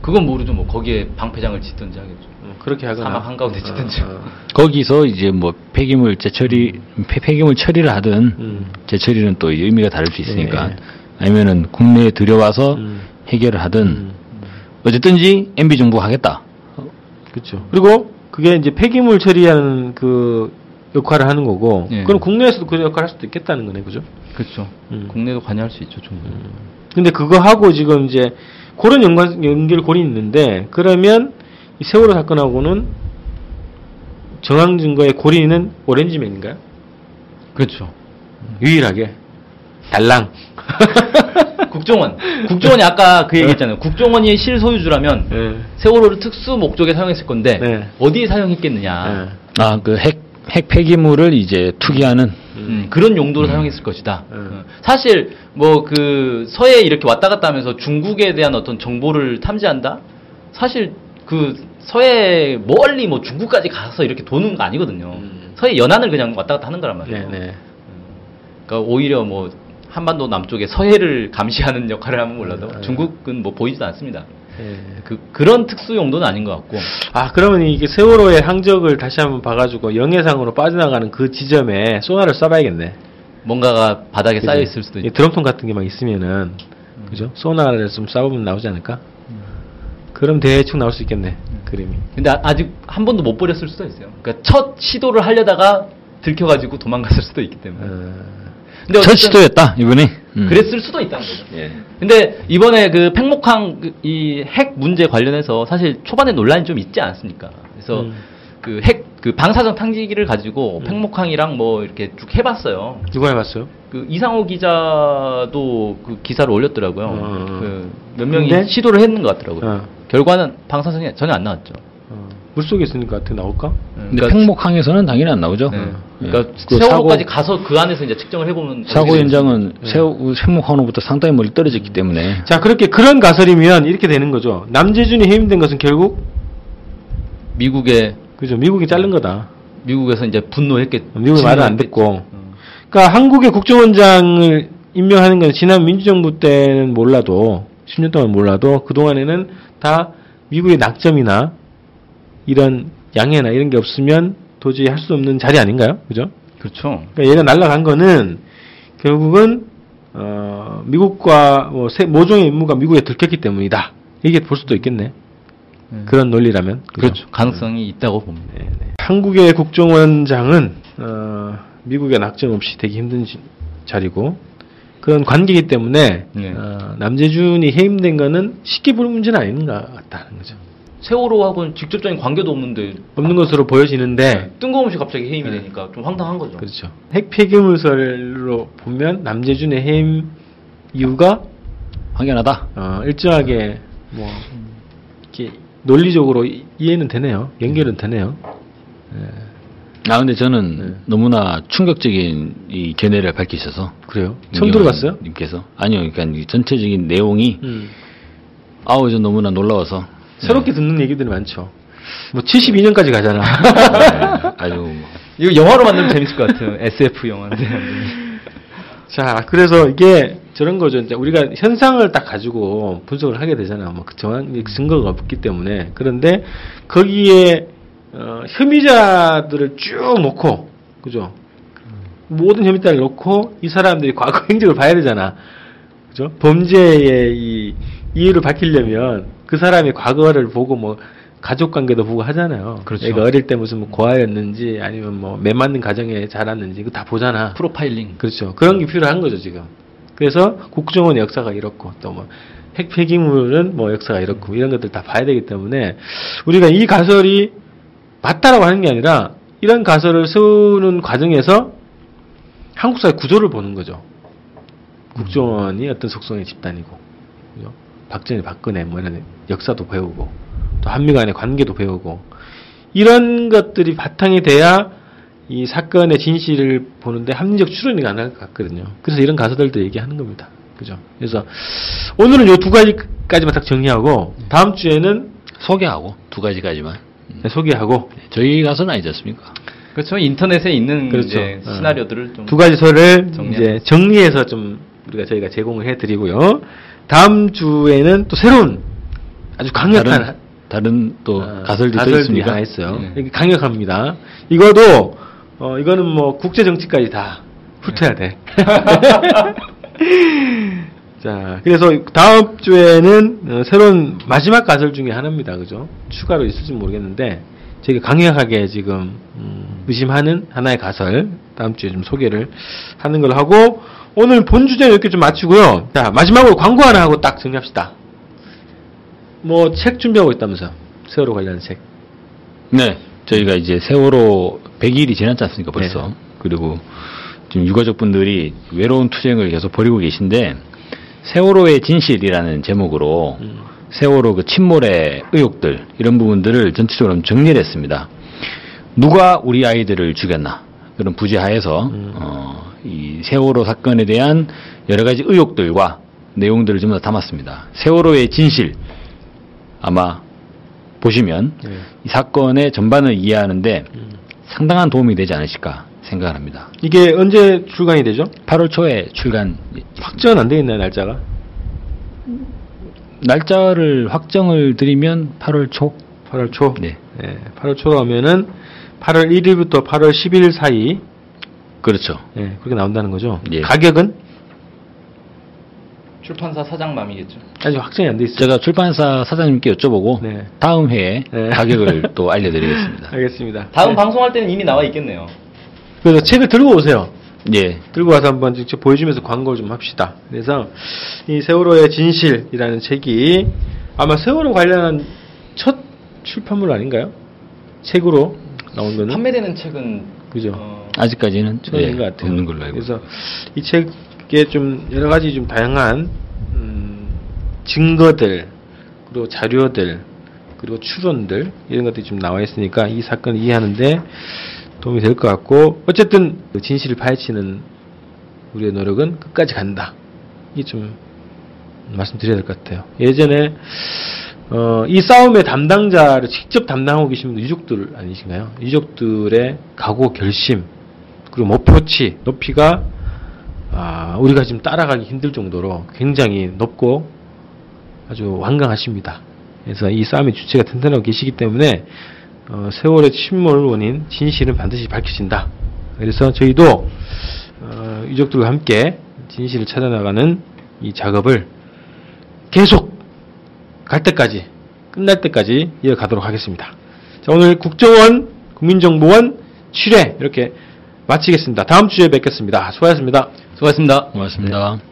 C: 그건 모르죠. 뭐 거기에 방패장을 짓든지 하겠죠.
B: 어, 그렇게 하거나.
C: 사막 한가운데 짓든지.
B: 어, 어. [laughs]
D: 거기서 이제 뭐 폐기물 재처리 폐, 폐기물 처리를 하든
B: 음.
D: 재처리는 또 의미가 다를 수 있으니까
B: 네.
D: 아니면은 국내에 들여와서
B: 음.
D: 해결을 하든
B: 음.
D: 어쨌든지 MB 정부 하겠다.
B: 그렇죠. 그리고 그게 이제 폐기물 처리하는 그 역할을 하는 거고,
C: 예.
B: 그럼 국내에서도 그 역할을 할 수도 있겠다는 거네, 그죠?
C: 그렇죠.
B: 음.
C: 국내도 관여할 수 있죠, 충분히.
B: 근데 그거 하고 지금 이제 그런 연관 연결고리 있는데 그러면 이 세월호 사건하고는 정황 증거의 고리는 오렌지맨인가요?
C: 그렇죠.
B: 유일하게 달랑. [laughs]
C: 국정원. 국정원이 아까 그 얘기했잖아요. 국정원이 실소유주라면
B: 예.
C: 세월호를 특수 목적에 사용했을 건데
B: 네.
C: 어디에 사용했겠느냐.
B: 예.
D: 아그 핵 핵 폐기물을 이제 투기하는
C: 음, 그런 용도로 사용했을 것이다.
B: 음.
C: 어, 사실 뭐 그 서해 이렇게 왔다 갔다 하면서 중국에 대한 어떤 정보를 탐지한다. 사실 그 서해 멀리 뭐 중국까지 가서 이렇게 도는 거 아니거든요.
B: 음.
C: 서해 연안을 그냥 왔다 갔다 하는 거란 말이에요.
B: 네, 네.
C: 그러니까 오히려 뭐 한반도 남쪽에 서해를 감시하는 역할을 하면 몰라도
B: 음.
C: 중국은 뭐 보이지도 않습니다.
B: 예.
C: 그 그런 특수 용도는 아닌 것 같고.
B: 아, 그러면 이게 세월호의 항적을 다시 한번 봐가지고 영해상으로 빠져나가는 그 지점에 소나를 쏴봐야겠네.
C: 뭔가가 바닥에? 쌓여 있을 수도
B: 이
C: 있고.
B: 드럼통 같은 게 막 있으면은 그죠? 소나를 좀 쏴보면 나오지 않을까? 그럼 대충 나올 수 있겠네 그림이.
C: 근데 아- 아직 한 번도 못 버렸을 수도 있어요. 그러니까 첫 시도를 하려다가 들켜가지고 도망갔을 수도 있기 때문에.
B: 어,
C: 근데
D: 첫 시도였다 이번에. 음.
C: 그랬을 수도 있다는 거죠.
D: 예.
C: 근데 이번에 그 팽목항 이 핵 문제 관련해서 사실 초반에 논란이 좀 있지 않습니까? 그래서
B: 음.
C: 그그핵그 방사성 탕지기를 가지고
B: 음.
C: 팽목항이랑 뭐 이렇게 쭉 해봤어요.
B: 누가 해봤어요?
C: 그 이상호 기자도 그 기사를 올렸더라고요.
B: 어.
C: 그몇 명이
B: 근데?
C: 시도를 했는 것 같더라고요.
B: 어.
C: 결과는 방사성이 전혀 안 나왔죠.
B: 어. 물속에 있으니까 어떻게 나올까?
D: 근데 팽목항에서는 당연히 안 나오죠.
C: 네.
D: 예.
C: 그러니까
D: 그
C: 세월호까지 가서 그 안에서 이제 측정을 해보면
D: 사고 현장은
B: 네.
D: 세우 팽목항으로부터 상당히 멀리 떨어졌기 때문에
B: 자, 그렇게 그런 가설이면 이렇게 되는 거죠. 남재준이 해임된 것은 결국
C: 미국의
B: 그죠. 미국이 자른 거다.
C: 미국에서 이제 분노했겠.
B: 미국의 말을 안. 듣고.
C: 음.
B: 그러니까 한국의 국정원장을 임명하는 건 지난 민주정부 때는 몰라도 10년 동안 몰라도 그 동안에는 다 미국의 낙점이나 이런 양해나 이런 게 없으면 도저히 할 수 없는 자리 아닌가요? 그죠?
C: 그렇죠.
B: 그러니까 얘가 날라간 거는 결국은 어, 미국과 뭐 세- 모종의 임무가 미국에 들켰기 때문이다. 이게 볼 수도 있겠네.
C: 네.
B: 그런 논리라면. 그죠?
C: 그렇죠. 가능성이 있다고 봅니다.
B: 네, 네. 한국의 국정원장은 어, 미국의 낙점 없이 되기 힘든 지- 자리고 그런 관계이기 때문에
C: 네.
B: 어, 남재준이 해임된 거는 쉽게 볼 문제는 아닌 것 같다는 거죠.
C: 세월호하고는 직접적인 관계도 없는데
B: 없는 것으로 보여지는데
C: 뜬금없이 갑자기 해임이
B: 네.
C: 되니까 좀 황당한 거죠.
B: 그렇죠. 핵 폐기물설로 보면 남재준의 해임 이유가
D: 확연하다.
B: 어, 일정하게 뭐 이렇게 논리적으로 이- 이해는 되네요. 연결은 되네요.
D: 아 근데 저는
B: 네.
D: 너무나 충격적인 이 견해를 밝히셔서
B: 그래요? 처음 들어봤어요?
D: 님께서 아니요, 그러니까 이 전체적인 내용이
B: 음.
D: 아우 저 너무나 놀라워서
B: 새롭게 듣는 얘기들이 많죠. 뭐 72년까지 가잖아.
D: 네, 아주 뭐
C: 이거 영화로 만들면 재밌을 것 같아요. [laughs] SF 영화인데.
B: 자, 그래서 이게 저런 거죠. 이제 우리가 현상을 딱 가지고 분석을 하게 되잖아. 뭐그 정한 증거가 없기 때문에. 그런데 거기에 어, 혐의자들을 쭉 놓고, 그죠? 모든 혐의자를 놓고 이 사람들이 과거 행적을 봐야 되잖아. 그죠? 범죄의 이 이유를 밝히려면 그 사람의 과거를 보고 뭐 가족 관계도 보고 하잖아요.
C: 그렇죠.
B: 얘가 어릴 때 무슨 뭐 고아였는지 아니면 뭐매 맞는 가정에 자랐는지 이거 다 보잖아.
C: 프로파일링.
B: 그렇죠. 그런 게 필요한 거죠, 지금. 그래서 국정원 역사가 이렇고 또 뭐 핵폐기물은 뭐 역사가 이렇고 이런 것들 다 봐야 되기 때문에 우리가 이 가설이 맞다라고 하는 게 아니라 이런 가설을 세우는 과정에서 한국 사회 구조를 보는 거죠. 국정원이 어떤 속성의 집단이고, 그죠? 박정희, 박근혜 뭐 이런 역사도 배우고, 또 한미 간의 관계도 배우고, 이런 것들이 바탕이 돼야 이 사건의 진실을 보는데 합리적 추론이 가능할 것 같거든요. 그래서 이런 가설들도 얘기하는 겁니다. 그죠? 그래서 오늘은 요 두 가지까지만 딱 정리하고 다음 주에는
D: 소개하고 두 가지까지만
B: 소개하고
D: 저희 가서는 아니지 않습니까?
C: 그렇죠. 인터넷에 있는
B: 그렇죠.
C: 이제
B: 어.
C: 시나리오들을
B: 좀두 가지 이제 정리해서 좀 우리가 저희가 제공을 해드리고요. 다음 주에는 또 새로운 아주 강력한
D: 다른 다른 또
B: 어,
D: 가설들이 또
B: 가설들이
D: 있습니까?
B: 하나 있어요.
C: 네.
B: 강력합니다. 이거도 어, 이거는 뭐 국제 정치까지 다 훑어야 돼. [laughs] 자, 그래서 다음 주에는 어, 새로운 마지막 가설 중에 하나입니다. 그죠? 추가로 있을지 모르겠는데 저희가 강력하게 지금 음, 의심하는 하나의 가설 다음 주에 좀 소개를 하는 걸로 하고 오늘 본 주제는 이렇게 좀 마치고요. 자, 마지막으로 광고 하나 하고 딱 정리합시다. 뭐 책 준비하고 있다면서 세월호 관련 책.
D: 네, 저희가 이제 세월호 100일이 지났지 않습니까, 벌써.
B: 네.
D: 그리고 지금 유가족분들이 외로운 투쟁을 계속 벌이고 계신데, 세월호의 진실이라는 제목으로
B: 음.
D: 세월호 그 침몰의 의혹들, 이런 부분들을 전체적으로 좀 정리를 했습니다. 누가 우리 아이들을 죽였나? 그런 부재하에서,
B: 음.
D: 어, 이 세월호 사건에 대한 여러 가지 의혹들과 내용들을 전부 다 담았습니다. 세월호의 진실, 아마 보시면
B: 네.
D: 이 사건의 전반을 이해하는데
B: 음.
D: 상당한 도움이 되지 않으실까 생각을 합니다.
B: 이게 언제 출간이 되죠?
D: 8월 초에 출간
B: 확정 안돼 있나요, 날짜가?
D: 날짜를 확정을 드리면 8월 초.
B: 8월 초.
D: 네.
B: 네, 8월 초로 하면은 8월 1일부터 8월 10일 사이
D: 그렇죠.
B: 예, 그렇게 나온다는 거죠.
D: 예.
B: 가격은
C: 출판사 사장 맘이겠죠.
B: 아직 확정이 안 돼 있어요.
D: 제가 출판사 사장님께 여쭤보고
B: 네.
D: 다음 회에
B: 네.
D: 가격을 [laughs] 또 알려드리겠습니다.
B: 알겠습니다.
C: 다음
B: 네.
C: 방송할 때는 이미 나와 있겠네요.
B: 그래서 책을 들고 오세요.
D: 예.
B: 들고 와서 한번 직접 보여주면서 광고를 좀 합시다. 그래서 이 세월호의 진실이라는 책이 아마 세월호 관련한 첫 출판물 아닌가요? 책으로 나온 거는
C: 판매되는 책은
B: 그죠.
C: 어,
D: 아직까지는
B: 처음인
D: 예,
B: 것 같아요.
D: 없는 걸로 알고
B: 그래서 이 책에 좀 여러 가지 좀 다양한 음, 증거들 그리고 자료들 그리고 추론들 이런 것들이 좀 나와 있으니까 이 사건을 이해하는데 도움이 될 것 같고 어쨌든 그 진실을 파헤치는 우리의 노력은 끝까지 간다. 이게 좀 말씀드려야 될 것 같아요. 예전에 어, 이 싸움의 담당자를 직접 담당하고 계신 분들 유족들 아니신가요? 유족들의 각오 결심 그리고 목표치 높이가 아, 우리가 지금 따라가기 힘들 정도로 굉장히 높고 아주 완강하십니다. 그래서 이 싸움의 주체가 튼튼하고 계시기 때문에 어, 세월의 침몰 원인 진실은 반드시 밝혀진다. 그래서 저희도 어, 유족들과 함께 진실을 찾아나가는 이 작업을 계속 갈 때까지 끝날 때까지 이어가도록 하겠습니다. 자, 오늘 국정원 국민정보원 7회 이렇게 마치겠습니다. 다음 주에 뵙겠습니다. 수고하셨습니다.
C: 수고하셨습니다.
D: 고맙습니다.